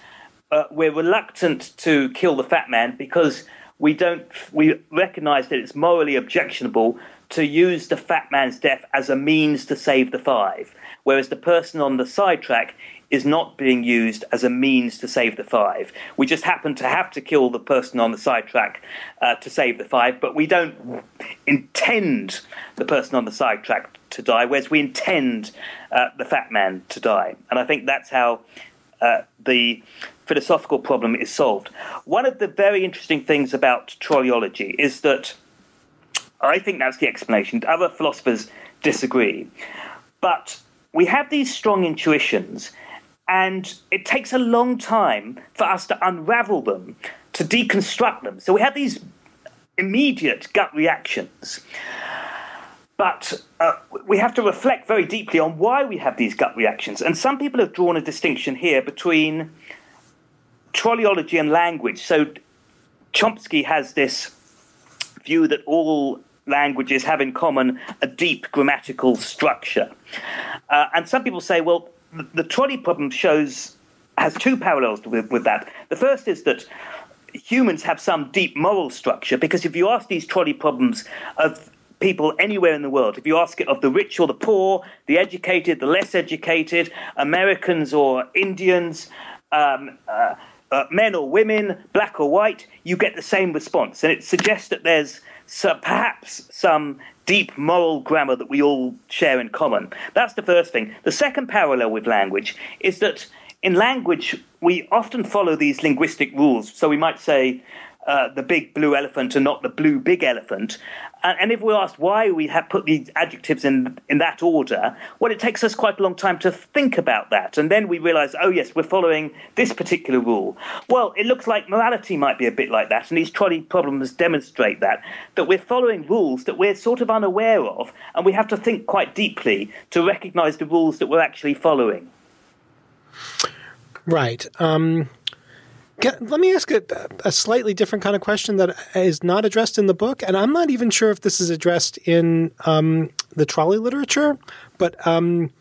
[SPEAKER 2] uh, we're reluctant to kill the fat man because we don't we recognise that it's morally objectionable to use the fat man's death as a means to save the five, whereas the person on the sidetrack is not being used as a means to save the five. We just happen to have to kill the person on the sidetrack uh, to save the five, but we don't intend the person on the sidetrack to die, whereas we intend uh, the fat man to die. And I think that's how uh, the philosophical problem is solved. One of the very interesting things about trolleyology is that I think that's the explanation. Other philosophers disagree. But we have these strong intuitions, and it takes a long time for us to unravel them, to deconstruct them. So we have these immediate gut reactions. But uh, we have to reflect very deeply on why we have these gut reactions. And some people have drawn a distinction here between trolleyology and language. So Chomsky has this view that all languages have in common a deep grammatical structure. Uh, and some people say, well, the, trolley problem shows has two parallels with, with that. The first is that humans have some deep moral structure because if you ask these trolley problems of people anywhere in the world, if you ask it of the rich or the poor, the educated, the less educated, Americans or Indians, um, uh, uh, men or women, black or white, you get the same response. And it suggests that there's so perhaps some deep moral grammar that we all share in common. That's the first thing. The second parallel with language is that in language, we often follow these linguistic rules. So we might say, uh, the big blue elephant and not the blue big elephant. And, and if we're asked why we have put these adjectives in in that order, well, it takes us quite a long time to think about that, and then we realise, oh yes, we're following this particular rule. Well, it looks like morality might be a bit like that, and these trolley problems demonstrate that that we're following rules that we're sort of unaware of, and we have to think quite deeply to recognise the rules that we're actually following.
[SPEAKER 1] Right. Um let me ask a, a, slightly different kind of question that is not addressed in the book, and I'm not even sure if this is addressed in um, the trolley literature, but um,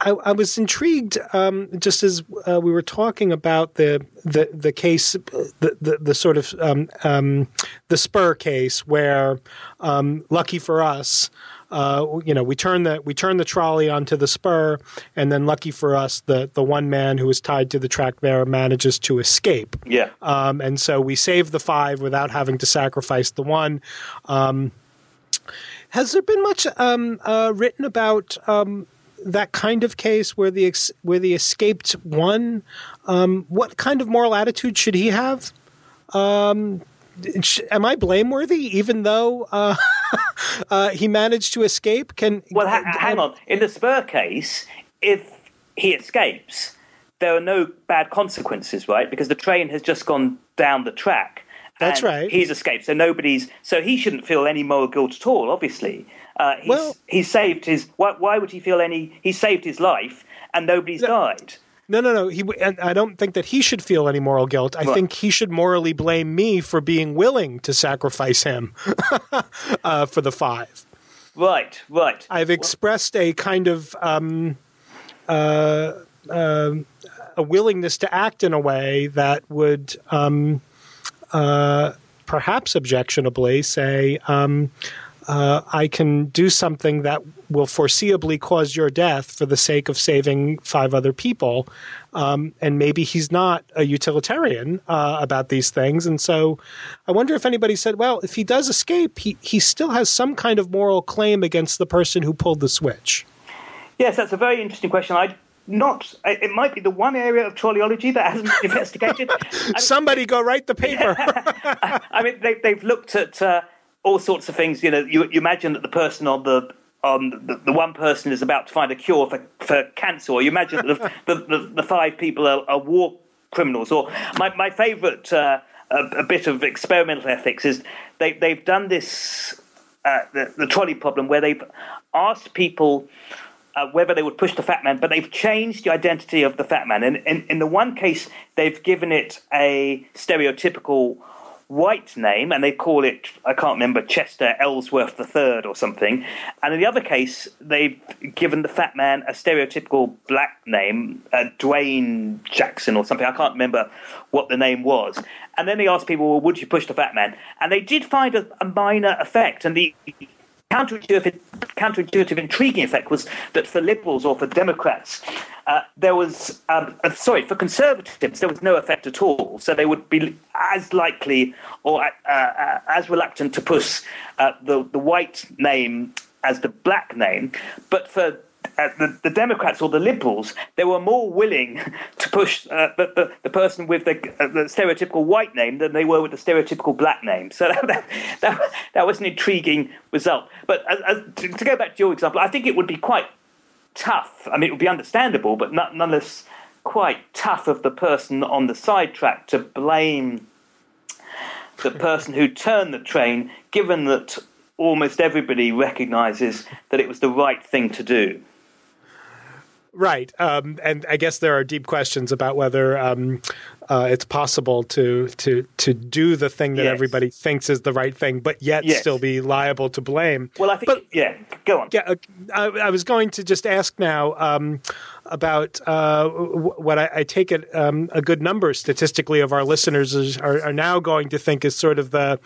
[SPEAKER 1] I, I, was intrigued um, just as uh, we were talking about the the, the case, the, the, the sort of um, um, the Spur case where, um, lucky for us, uh, you know, we turn the we turn the trolley onto the spur, and then lucky for us, the the one man who was tied to the track there manages to escape.
[SPEAKER 2] Yeah.
[SPEAKER 1] Um, and so we save the five without having to sacrifice the one. Um, has there been much um, uh, written about? Um, that kind of case where the ex- where the escaped one, um, what kind of moral attitude should he have? Am I blameworthy, even though uh, *laughs* uh, he managed to escape? Can
[SPEAKER 2] well, ha- hang on. In the Spur case, if he escapes, there are no bad consequences, right? Because the train has just gone down the track.
[SPEAKER 1] That's right.
[SPEAKER 2] He's escaped, so nobody's. So he shouldn't feel any moral guilt at all. Obviously, uh, he's, well, he's saved his. Why, why, would he feel any? He saved his life, and nobody's no, died.
[SPEAKER 1] No, no, no. He, and I don't think that he should feel any moral guilt. I think he should morally blame me for being willing to sacrifice him *laughs* uh, for the five.
[SPEAKER 2] Right, right.
[SPEAKER 1] I've expressed a kind of um, uh, uh, a willingness to act in a way that would um, uh, perhaps objectionably say, um, uh, I can do something that will foreseeably cause your death for the sake of saving five other people. Um, and maybe he's not a utilitarian uh, about these things. And so I wonder if anybody said, well, if he does escape, he, he still has some kind of moral claim against the person who pulled the switch.
[SPEAKER 2] Yes, that's a very interesting question. I not it might be the one area of trolleyology that hasn't been investigated. *laughs*
[SPEAKER 1] Somebody go write the paper. *laughs*
[SPEAKER 2] I mean, they, have looked at uh, all sorts of things. You know, you, you imagine that the person on the on the, the, one person is about to find a cure for, for cancer, or you imagine that the, *laughs* the, the, five people are, are, war criminals. Or my, my favourite uh, a, a, bit of experimental ethics is they, they've done this, uh, the, the trolley problem, where they've asked people uh, whether they would push the fat man, but they've changed the identity of the fat man. And in, in the one case, they've given it a stereotypical white name, and they call it, I can't remember, Chester Ellsworth III or something. And in the other case, they've given the fat man a stereotypical black name, uh, Dwayne Jackson or something. I can't remember what the name was. And then they asked people, well, would you push the fat man? And they did find a, a minor effect. And the counterintuitive, counterintuitive, intriguing effect was that for liberals or for Democrats, uh, there was, um, uh, sorry, for conservatives, there was no effect at all. So they would be as likely or uh, uh as reluctant to push uh, the, the white name as the black name. But for uh, the, the, Democrats or the Liberals, they were more willing *laughs* to push uh, the, the, the, person with the, uh, the, stereotypical white name than they were with the stereotypical black name. So *laughs* that, that, that was an intriguing result. But to, to, go back to your example, I think it would be quite tough. I mean, it would be understandable, but not, nonetheless quite tough of the person on the sidetrack to blame the person who turned the train, given that almost everybody recognizes that it was the right thing to do.
[SPEAKER 1] Right. Um, and I guess there are deep questions about whether um, uh, it's possible to to to do the thing that yes. everybody thinks is the right thing, but yet yes. still be liable to blame.
[SPEAKER 2] Well, I think. But, yeah. Go on.
[SPEAKER 1] Yeah. Uh, I, I, was going to just ask now. Um, about uh, what I, I, take it um, a good number statistically of our listeners is, are, are, now going to think is sort of the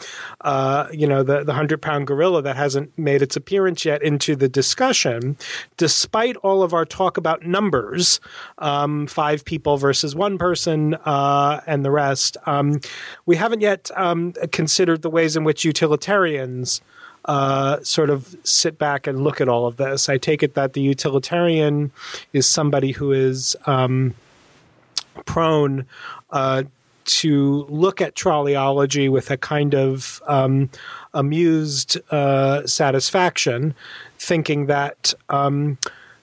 [SPEAKER 1] uh, you know the the hundred pound gorilla that hasn't made its appearance yet into the discussion, despite all of our talk about numbers, um, five people versus one person uh, and the rest. Um, we haven't yet um, considered the ways in which utilitarians uh, sort of sit back and look at all of this. I take it that the utilitarian is somebody who is um, prone uh, to look at trolleyology with a kind of um, amused uh, satisfaction, thinking that um,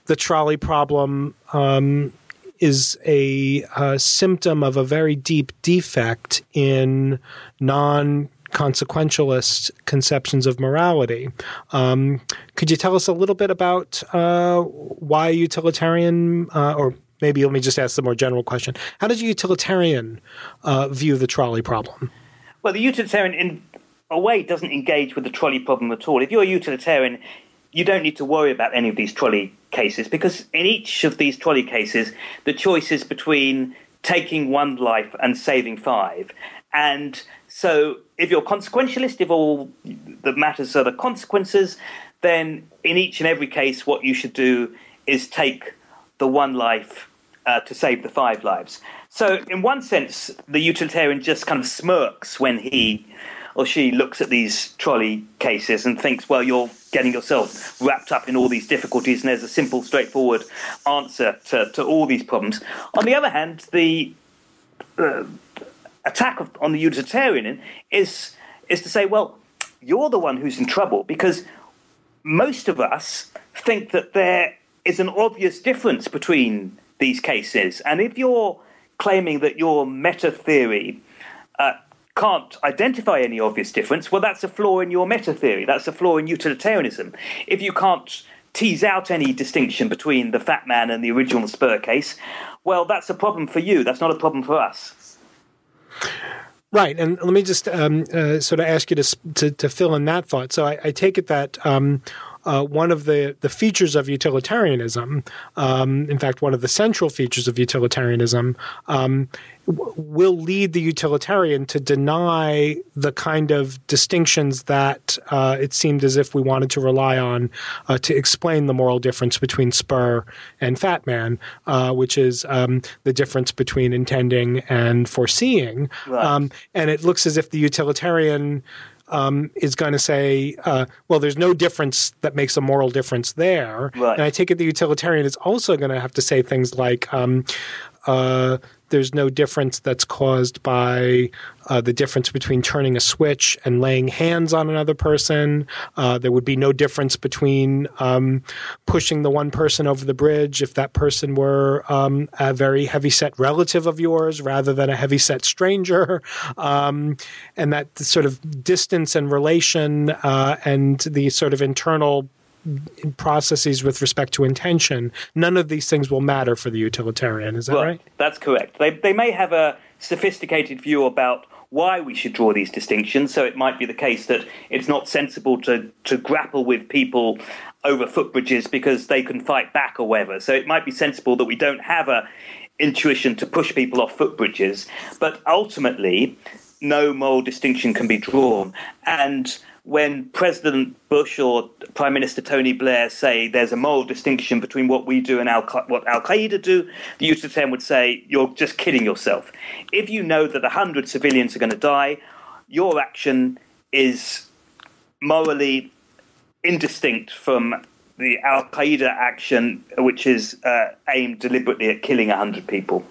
[SPEAKER 1] the trolley problem um, is a, a, symptom of a very deep defect in non consequentialist conceptions of morality. Um, could you tell us a little bit about uh, why utilitarian, uh, or maybe let me just ask the more general question: How does a utilitarian uh, view the trolley problem?
[SPEAKER 2] Well, the utilitarian, in a way, doesn't engage with the trolley problem at all. If you're a utilitarian, you don't need to worry about any of these trolley cases because in each of these trolley cases, the choice is between taking one life and saving five. And so, if you're consequentialist, if all that matters are the consequences, then in each and every case, what you should do is take the one life uh, to save the five lives. So, in one sense, the utilitarian just kind of smirks when he or she looks at these trolley cases and thinks, well, you're getting yourself wrapped up in all these difficulties, and there's a simple, straightforward answer to, to all these problems. On the other hand, the uh, attack on the utilitarian is is to say, well, you're the one who's in trouble because most of us think that there is an obvious difference between these cases, and if you're claiming that your meta theory can't identify any obvious difference, well, that's a flaw in your meta theory. That's a flaw in utilitarianism. If you can't tease out any distinction between the fat man and the original Spur case, well, that's a problem for you. That's not a problem for us.
[SPEAKER 1] Right, and let me just um, uh, sort of ask you to, to, to fill in that thought. So I, I take it that um, uh, one of the, the features of utilitarianism, um, in fact, one of the central features of utilitarianism, um, will lead the utilitarian to deny the kind of distinctions that uh, it seemed as if we wanted to rely on uh, to explain the moral difference between Spur and Fat Man, uh, which is um, the difference between intending and foreseeing. Right. Um, and it looks as if the utilitarian um, is going to say, uh, well, there's no difference that makes a moral difference there. Right. And I take it the utilitarian is also going to have to say things like, um, uh, there's no difference that's caused by uh, the difference between turning a switch and laying hands on another person. Uh, there would be no difference between um, pushing the one person over the bridge if that person were um, a very heavy set relative of yours rather than a heavy set stranger. *laughs* Um, and that sort of distance and relation uh, and the sort of internal processes with respect to intention, none of these things will matter for the utilitarian. Is that
[SPEAKER 2] well,
[SPEAKER 1] right?
[SPEAKER 2] That's correct. They, they may have a sophisticated view about why we should draw these distinctions. So it might be the case that it's not sensible to, to grapple with people over footbridges because they can fight back or whatever. So it might be sensible that we don't have a intuition to push people off footbridges. But ultimately, no moral distinction can be drawn. And when President Bush or Prime Minister Tony Blair say there's a moral distinction between what we do and what Al Qaeda do, the Yusuf would say you're just kidding yourself. If you know that 100 civilians are going to die, your action is morally indistinct from the Al Qaeda action, which is uh, aimed deliberately at killing 100 people.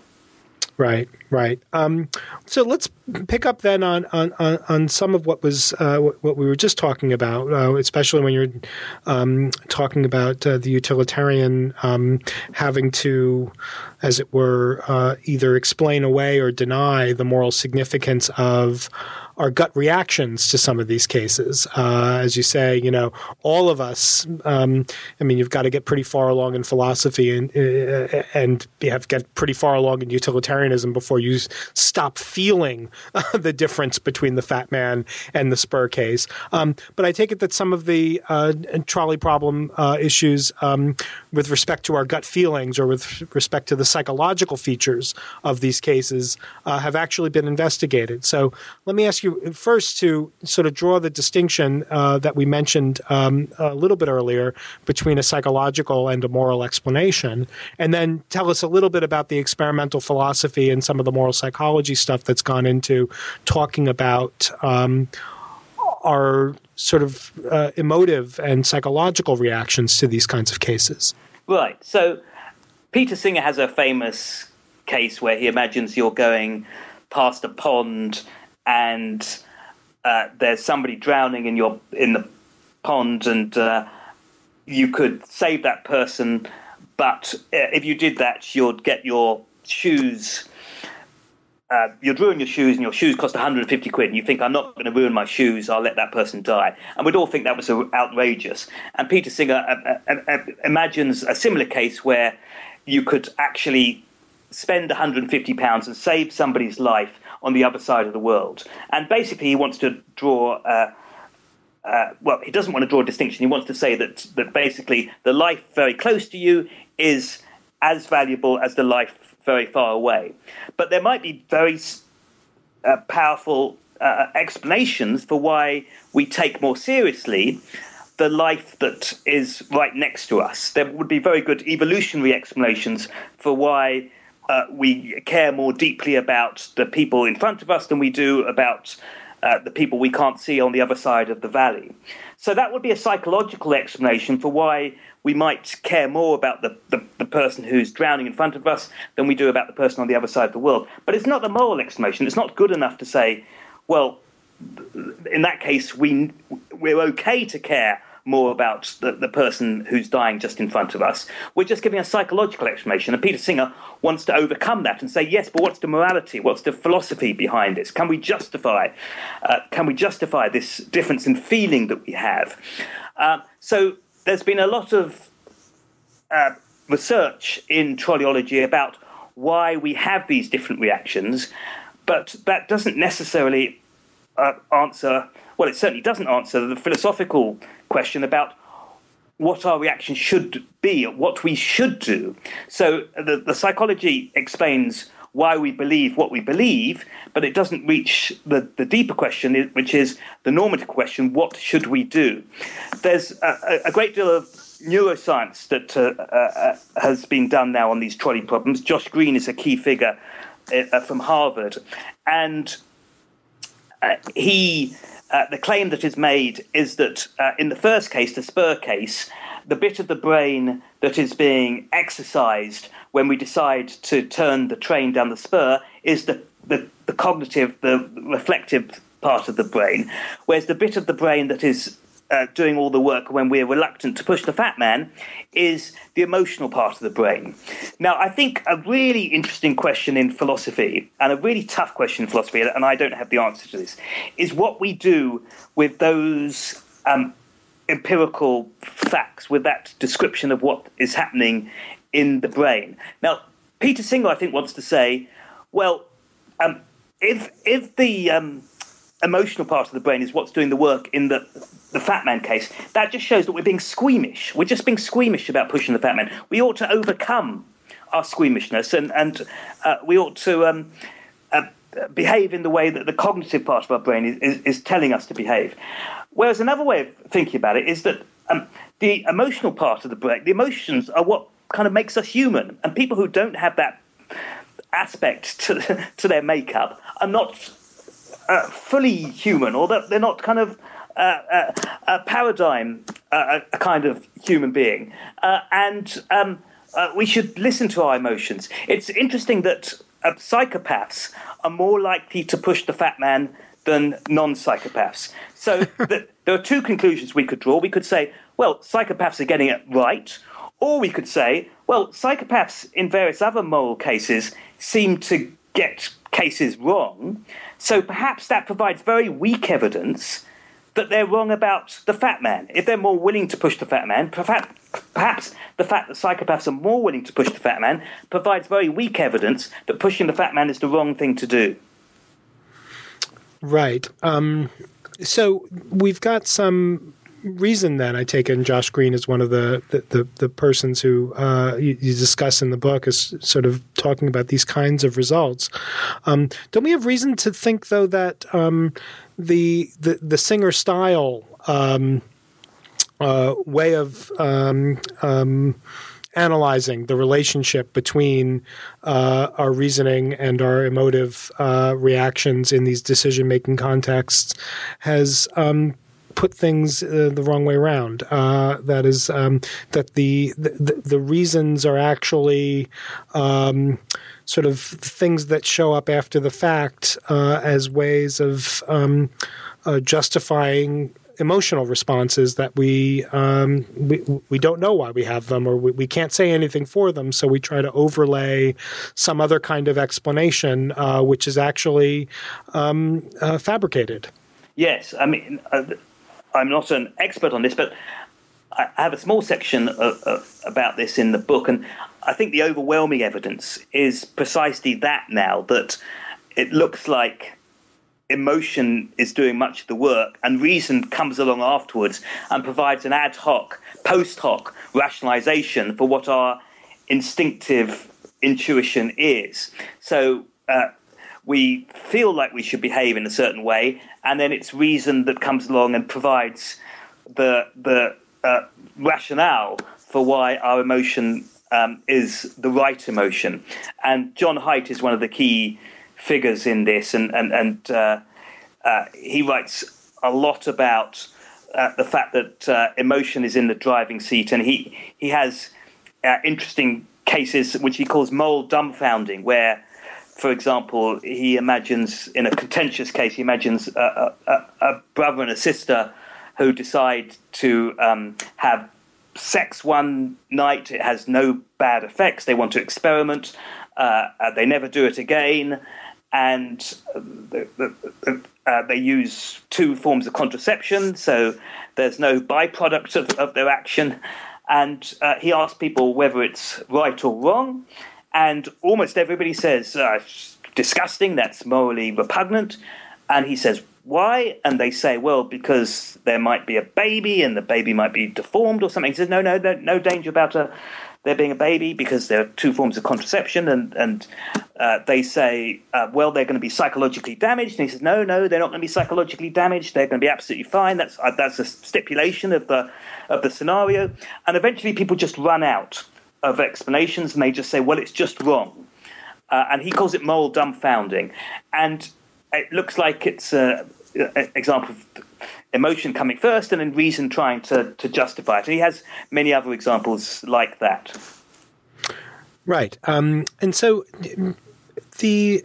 [SPEAKER 1] Right, right. Um, so let's pick up then on on, on some of what was uh, what we were just talking about, uh, especially when you're um, talking about uh, the utilitarian um, having to, as it were, uh, either explain away or deny the moral significance of our gut reactions to some of these cases. Uh, as you say, you know, all of us. Um, I mean, you've got to get pretty far along in philosophy and uh, and have get pretty far along in utilitarianism before you stop feeling *laughs* the difference between the fat man and the spur case. Um, but I take it that some of the uh, trolley problem uh, issues um, with respect to our gut feelings or with respect to the psychological features of these cases uh, have actually been investigated. So let me ask you you first to sort of draw the distinction uh, that we mentioned um, a little bit earlier between a psychological and a moral explanation, and then tell us a little bit about the experimental philosophy and some of the moral psychology stuff that's gone into talking about. Um, our sort of uh, emotive and psychological reactions to these kinds of cases.
[SPEAKER 2] Right. So Peter Singer has a famous case where he imagines you're going past a pond and uh, there's somebody drowning in your in the pond, and uh, you could save that person, but uh, if you did that, you'd get your shoes. Uh, you'd ruin your shoes, and your shoes cost 150 quid. And you think, I'm not going to ruin my shoes. I'll let that person die. And we'd all think that was outrageous. And Peter Singer uh, uh, imagines a similar case where you could actually spend 150 pounds and save somebody's life on the other side of the world. And basically, he wants to draw. Uh, uh, well, he doesn't want to draw a distinction. He wants to say that that basically the life very close to you is as valuable as the life very far away. But there might be very uh, powerful uh, explanations for why we take more seriously the life that is right next to us. There would be very good evolutionary explanations for why uh, we care more deeply about the people in front of us than we do about uh, the people we can't see on the other side of the valley. So that would be a psychological explanation for why we might care more about the, the, the, person who's drowning in front of us than we do about the person on the other side of the world. But it's not the moral explanation. It's not good enough to say, well, in that case, we, we're okay to care more about the, the person who's dying just in front of us. We're just giving a psychological explanation. And Peter Singer wants to overcome that and say, yes, but what's the morality? What's the philosophy behind this? Can we justify? Uh, can we justify this difference in feeling that we have? Uh, so there's been a lot of uh, research in trolleyology about why we have these different reactions, but that doesn't necessarily uh, answer. Well, it certainly doesn't answer the philosophical question about what our reaction should be, what we should do. So the, the psychology explains why we believe what we believe, but it doesn't reach the, the deeper question, which is the normative question what should we do? There's a, a great deal of neuroscience that uh, uh, has been done now on these trolley problems. Josh Greene is a key figure uh, from Harvard, and uh, he uh, the claim that is made is that uh, in the first case, the spur case, the bit of the brain that is being exercised when we decide to turn the train down the spur is the, the, the cognitive, the reflective part of the brain, whereas the bit of the brain that is uh, doing all the work when we're reluctant to push the fat man is the emotional part of the brain. Now, I think a really interesting question in philosophy, and a really tough question in philosophy, and I don't have the answer to this, is what we do with those um, empirical facts, with that description of what is happening in the brain. Now, Peter Singer, I think, wants to say, well, um, if if the um, emotional part of the brain is what's doing the work in the the fat man case, that just shows that we're being squeamish. We're just being squeamish about pushing the fat man. We ought to overcome our squeamishness, and and uh, we ought to um, uh, behave in the way that the cognitive part of our brain is, is, is, telling us to behave. Whereas another way of thinking about it is that um, the emotional part of the brain, the emotions, are what kind of makes us human, and people who don't have that aspect to, *laughs* to their makeup are not uh, fully human, or that they're not kind of uh, uh, a paradigm, uh, a kind of human being. Uh, and um, uh, we should listen to our emotions. It's interesting that psychopaths are more likely to push the fat man than non psychopaths. So *laughs* the, there are two conclusions we could draw. We could say, well, psychopaths are getting it right. Or we could say, well, psychopaths in various other moral cases seem to get cases wrong. So perhaps that provides very weak evidence that they're wrong about the fat man. If they're more willing to push the fat man, perhaps, perhaps the fact that psychopaths are more willing to push the fat man provides very weak evidence that pushing the fat man is the wrong thing to do.
[SPEAKER 1] Right. Um, so we've got some reason then I take it, and Josh Greene is one of the the, the, the persons who uh, you, you, discuss in the book is sort of talking about these kinds of results. Um, don't we have reason to think though that um, the, the the Singer style um, uh, way of um, um, analyzing the relationship between uh, our reasoning and our emotive uh, reactions in these decision making contexts has um, put things uh, the wrong way around. Uh, that is um, that the, the, the reasons are actually um, sort of things that show up after the fact uh, as ways of um, uh, justifying emotional responses that we, um, we we don't know why we have them or we, we can't say anything for them. So we try to overlay some other kind of explanation uh, which is actually um, uh, fabricated.
[SPEAKER 2] Yes. I mean uh, I'm not an expert on this, but I have a small section of, of, about this in the book, and I think the overwhelming evidence is precisely that now that it looks like emotion is doing much of the work, and reason comes along afterwards and provides an ad hoc, post hoc rationalization for what our instinctive intuition is. So uh, we feel like we should behave in a certain way, and then it's reason that comes along and provides the the uh, rationale for why our emotion um, is the right emotion. And Jon Haidt is one of the key figures in this, and and and uh, uh, he writes a lot about uh, the fact that uh, emotion is in the driving seat, and he he has uh, interesting cases which he calls moral dumbfounding, where for example, he imagines in a contentious case, he imagines a, a, a brother and a sister who decide to um, have sex one night. It has no bad effects. They want to experiment. Uh, uh they never do it again, and the, uh, they use two forms of contraception. So there's no byproduct of, of their action. And uh, he asks people whether it's right or wrong and almost everybody says uh, disgusting, that's morally repugnant. And he says, why? And they say, well, because there might be a baby and the baby might be deformed or something. He says, no, no, no, no danger about a, there being a baby because there are two forms of contraception. And, and uh, they say, uh, well, they're going to be psychologically damaged. And he says, no, no, they're not going to be psychologically damaged. They're going to be absolutely fine. That's, uh, that's a stipulation of the, of the scenario. And eventually people just run out of explanations and they just say, well, it's just wrong. Uh, and he calls it moral dumbfounding. And it looks like it's an example of emotion coming first and then reason trying to, to justify it. And he has many other examples like that.
[SPEAKER 1] Right. Um, and so the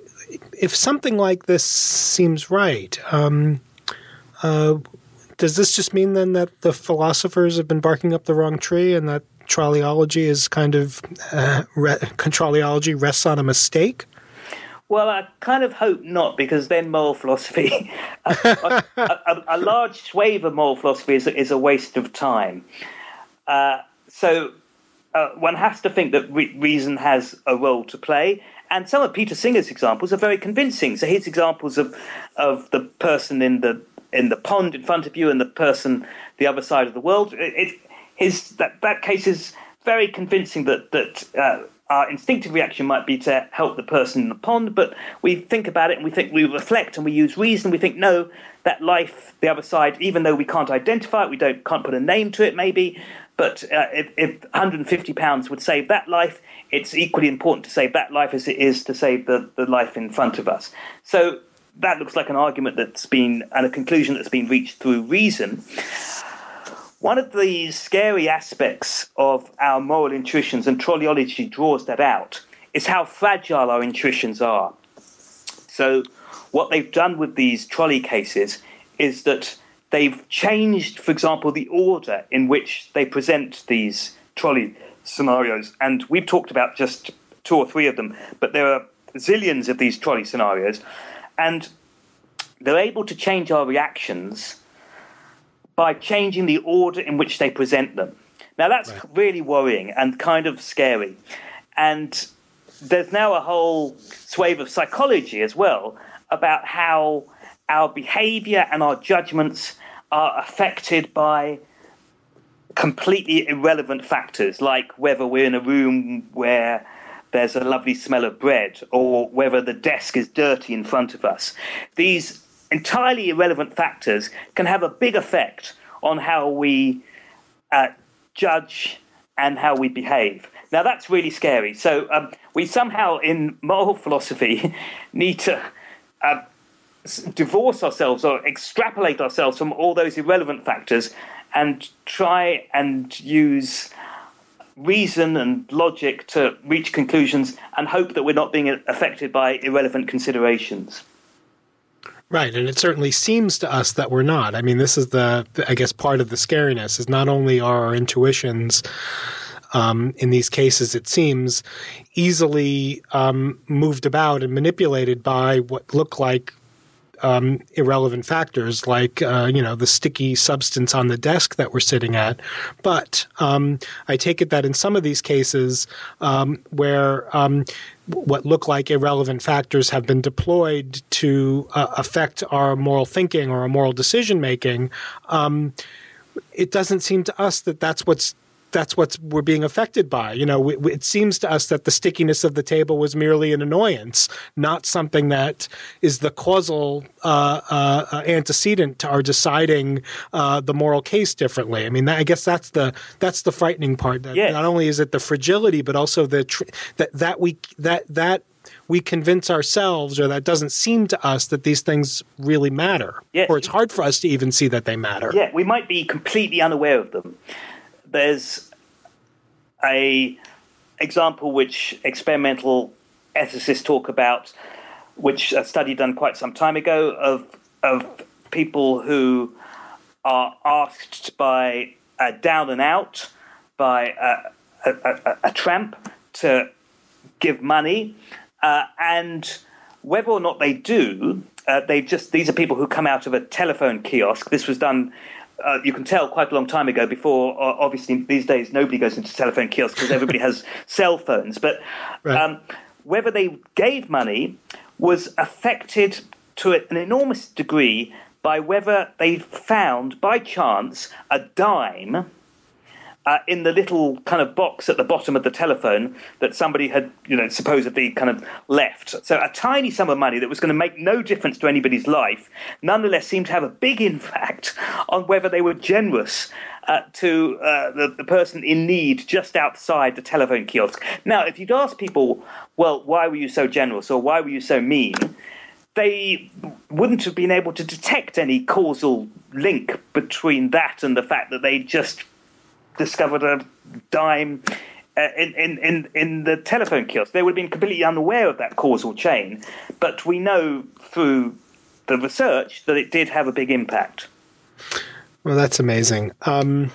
[SPEAKER 1] if something like this seems right, um, uh, does this just mean then that the philosophers have been barking up the wrong tree and that trolleyology is kind of uh, re- rests on a mistake?
[SPEAKER 2] Well, I kind of hope not, because then moral philosophy, *laughs* a, a, a, a, large swathe of moral philosophy is, is a waste of time. Uh, so uh, one has to think that re- reason has a role to play, And some of Peter Singer's examples are very convincing. So his examples of of the person in the in the pond in front of you and the person the other side of the world, it, his that that case is very convincing that that. Uh, our instinctive reaction might be to help the person in the pond, but we think about it and we think we reflect and we use reason. We think, no, that life, the other side, even though we can't identify it, we don't can't put a name to it, maybe. But uh, if, if 150 pounds would save that life, it's equally important to save that life as it is to save the, the life in front of us. So that looks like an argument that's been and a conclusion that's been reached through reason. One of the scary aspects of our moral intuitions, and trolleyology draws that out, is how fragile our intuitions are. So, what they've done with these trolley cases is that they've changed, for example, the order in which they present these trolley scenarios. And we've talked about just two or three of them, but there are zillions of these trolley scenarios. And they're able to change our reactions by changing the order in which they present them. Now, that's right. really worrying and kind of scary. And there's now a whole swathe of psychology as well about how our behavior and our judgments are affected by completely irrelevant factors like whether we're in a room where there's a lovely smell of bread or whether the desk is dirty in front of us. These entirely irrelevant factors can have a big effect on how we uh, judge and how we behave. Now, that's really scary. So, um, we somehow, in moral *laughs* philosophy, need to uh, divorce ourselves or extrapolate ourselves from all those irrelevant factors and try and use reason and logic to reach conclusions and hope that we're not being affected by irrelevant considerations.
[SPEAKER 1] Right, and it certainly seems to us that we're not. I mean, this is the, I guess, part of the scariness is not only are our intuitions um, in these cases, it seems easily um, moved about and manipulated by what look like um, irrelevant factors like uh, you know the sticky substance on the desk that we're sitting at. But um, I take it that in some of these cases um, where um, what look like irrelevant factors have been deployed to uh, affect our moral thinking or our moral decision making, um, it doesn't seem to us that that's what's that's what we're being affected by. You know, it seems to us that the stickiness of the table was merely an annoyance, not something that is the causal uh, uh, uh antecedent to our deciding uh, the moral case differently. I mean, that, I guess that's the that's the frightening part. That
[SPEAKER 2] yes.
[SPEAKER 1] Not only is it the fragility, but also the tr- that that we that that we convince ourselves, or that doesn't seem to us that these things really matter,
[SPEAKER 2] yes.
[SPEAKER 1] or it's hard for us to even see that they matter.
[SPEAKER 2] Yeah, we might be completely unaware of them there's a example which experimental ethicists talk about, which a study done quite some time ago of of people who are asked by a down and out by a, a, a, a tramp to give money, uh, and whether or not they do, uh, they just these are people who come out of a telephone kiosk. This was done uh, you can tell quite a long time ago. Before, uh, obviously, these days nobody goes into telephone kiosks because everybody has *laughs* cell phones. But right. um, whether they gave money was affected to an enormous degree by whether they found by chance a dime uh, in the little kind of box at the bottom of the telephone that somebody had, you know, supposedly kind of left. So a tiny sum of money that was going to make no difference to anybody's life, nonetheless seemed to have a big impact on whether they were generous uh, to uh, the, the person in need just outside the telephone kiosk. Now, if you'd ask people, well, why were you so generous or why were you so mean? they wouldn't have been able to detect any causal link between that and the fact that they just discovered a dime uh, in, in, in, in the telephone kiosk. They would have been completely unaware of that causal chain. But we know through the research that it did have a big impact.
[SPEAKER 1] Well, that's amazing. Um,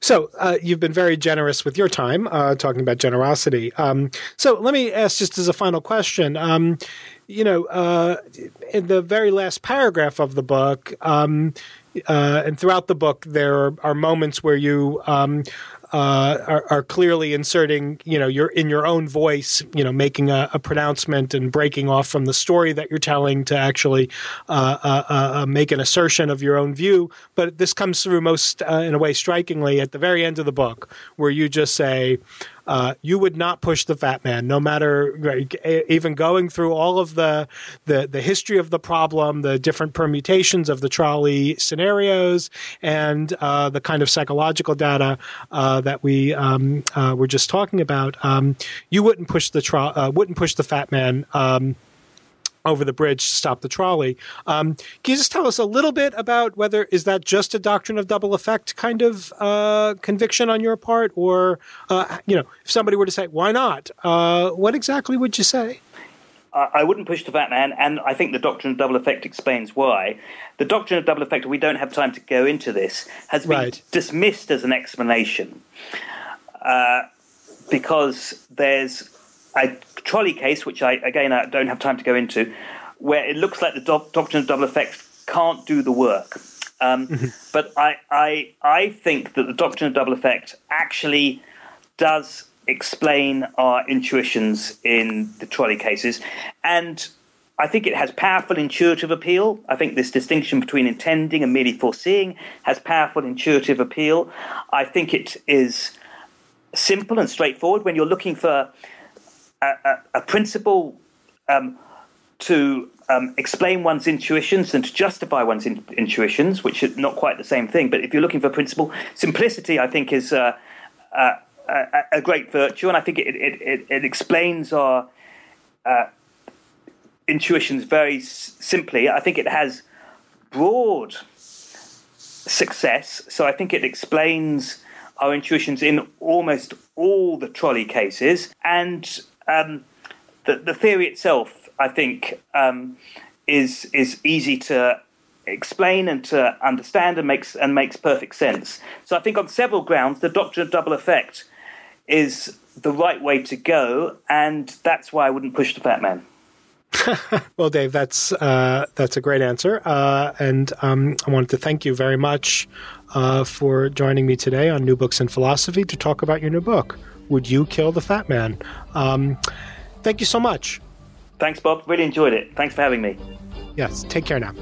[SPEAKER 1] so uh, you've been very generous with your time uh, talking about generosity. Um, so let me ask just as a final question. Um, you know, uh, in the very last paragraph of the book, um, uh, and throughout the book, there are, are moments where you um, uh, are, are, clearly inserting, you know, you're in your own voice, you know, making a, a, pronouncement and breaking off from the story that you're telling to actually uh, uh, uh, uh make an assertion of your own view. But this comes through most, in a way, strikingly at the very end of the book, where you just say, uh, you would not push the fat man, no matter even going through all of the, the the history of the problem, the different permutations of the trolley scenarios, and uh, the kind of psychological data uh, that we um, uh, were just talking about. Um, you wouldn't push the tro- uh, wouldn't push the fat man. Um, over the bridge to stop the trolley. Um, can you just tell us a little bit about whether is that just a doctrine of double effect kind of uh, conviction on your part, or uh, you know, if somebody were to say, "Why not?" Uh, what exactly would you say?
[SPEAKER 2] I wouldn't push the fat man, and I think the doctrine of double effect explains why. The doctrine of double effect, we don't have time to go into this, has been right. dismissed as an explanation uh, because there's a trolley case, which I again I don't have time to go into, where it looks like the do- doctrine of double effect can't do the work. Um, mm-hmm. But I, I, I think that the doctrine of double effect actually does explain our intuitions in the trolley cases, and I think it has powerful intuitive appeal. I think this distinction between intending and merely foreseeing has powerful intuitive appeal. I think it is simple and straightforward when you're looking for a, a, principle um, to um, explain one's intuitions and to justify one's in, intuitions, which is not quite the same thing. But if you're looking for principle, simplicity, I think, is uh, uh, a, a, great virtue, and I think it, it, it, it explains our uh, intuitions very s- simply. I think it has broad success, so I think it explains our intuitions in almost all the trolley cases, and um, the, the theory itself, I think, um, is is easy to explain and to understand and makes and makes perfect sense. So I think on several grounds, the doctrine of double effect is the right way to go, and that's why I wouldn't push the fat man. *laughs*
[SPEAKER 1] well, Dave, that's uh, that's a great answer, uh, and um, I wanted to thank you very much uh, for joining me today on New Books in Philosophy to talk about your new book. Would you kill the fat man? Um, thank you so much.
[SPEAKER 2] Thanks, Bob. Really enjoyed it. Thanks for having me.
[SPEAKER 1] Yes, take care now.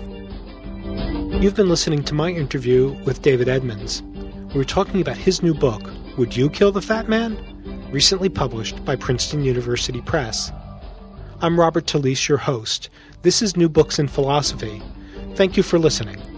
[SPEAKER 1] You've been listening to my interview with David Edmonds. We were talking about his new book, Would You Kill the Fat Man? recently published by Princeton University Press. I'm Robert Talisse, your host. This is New Books in Philosophy. Thank you for listening.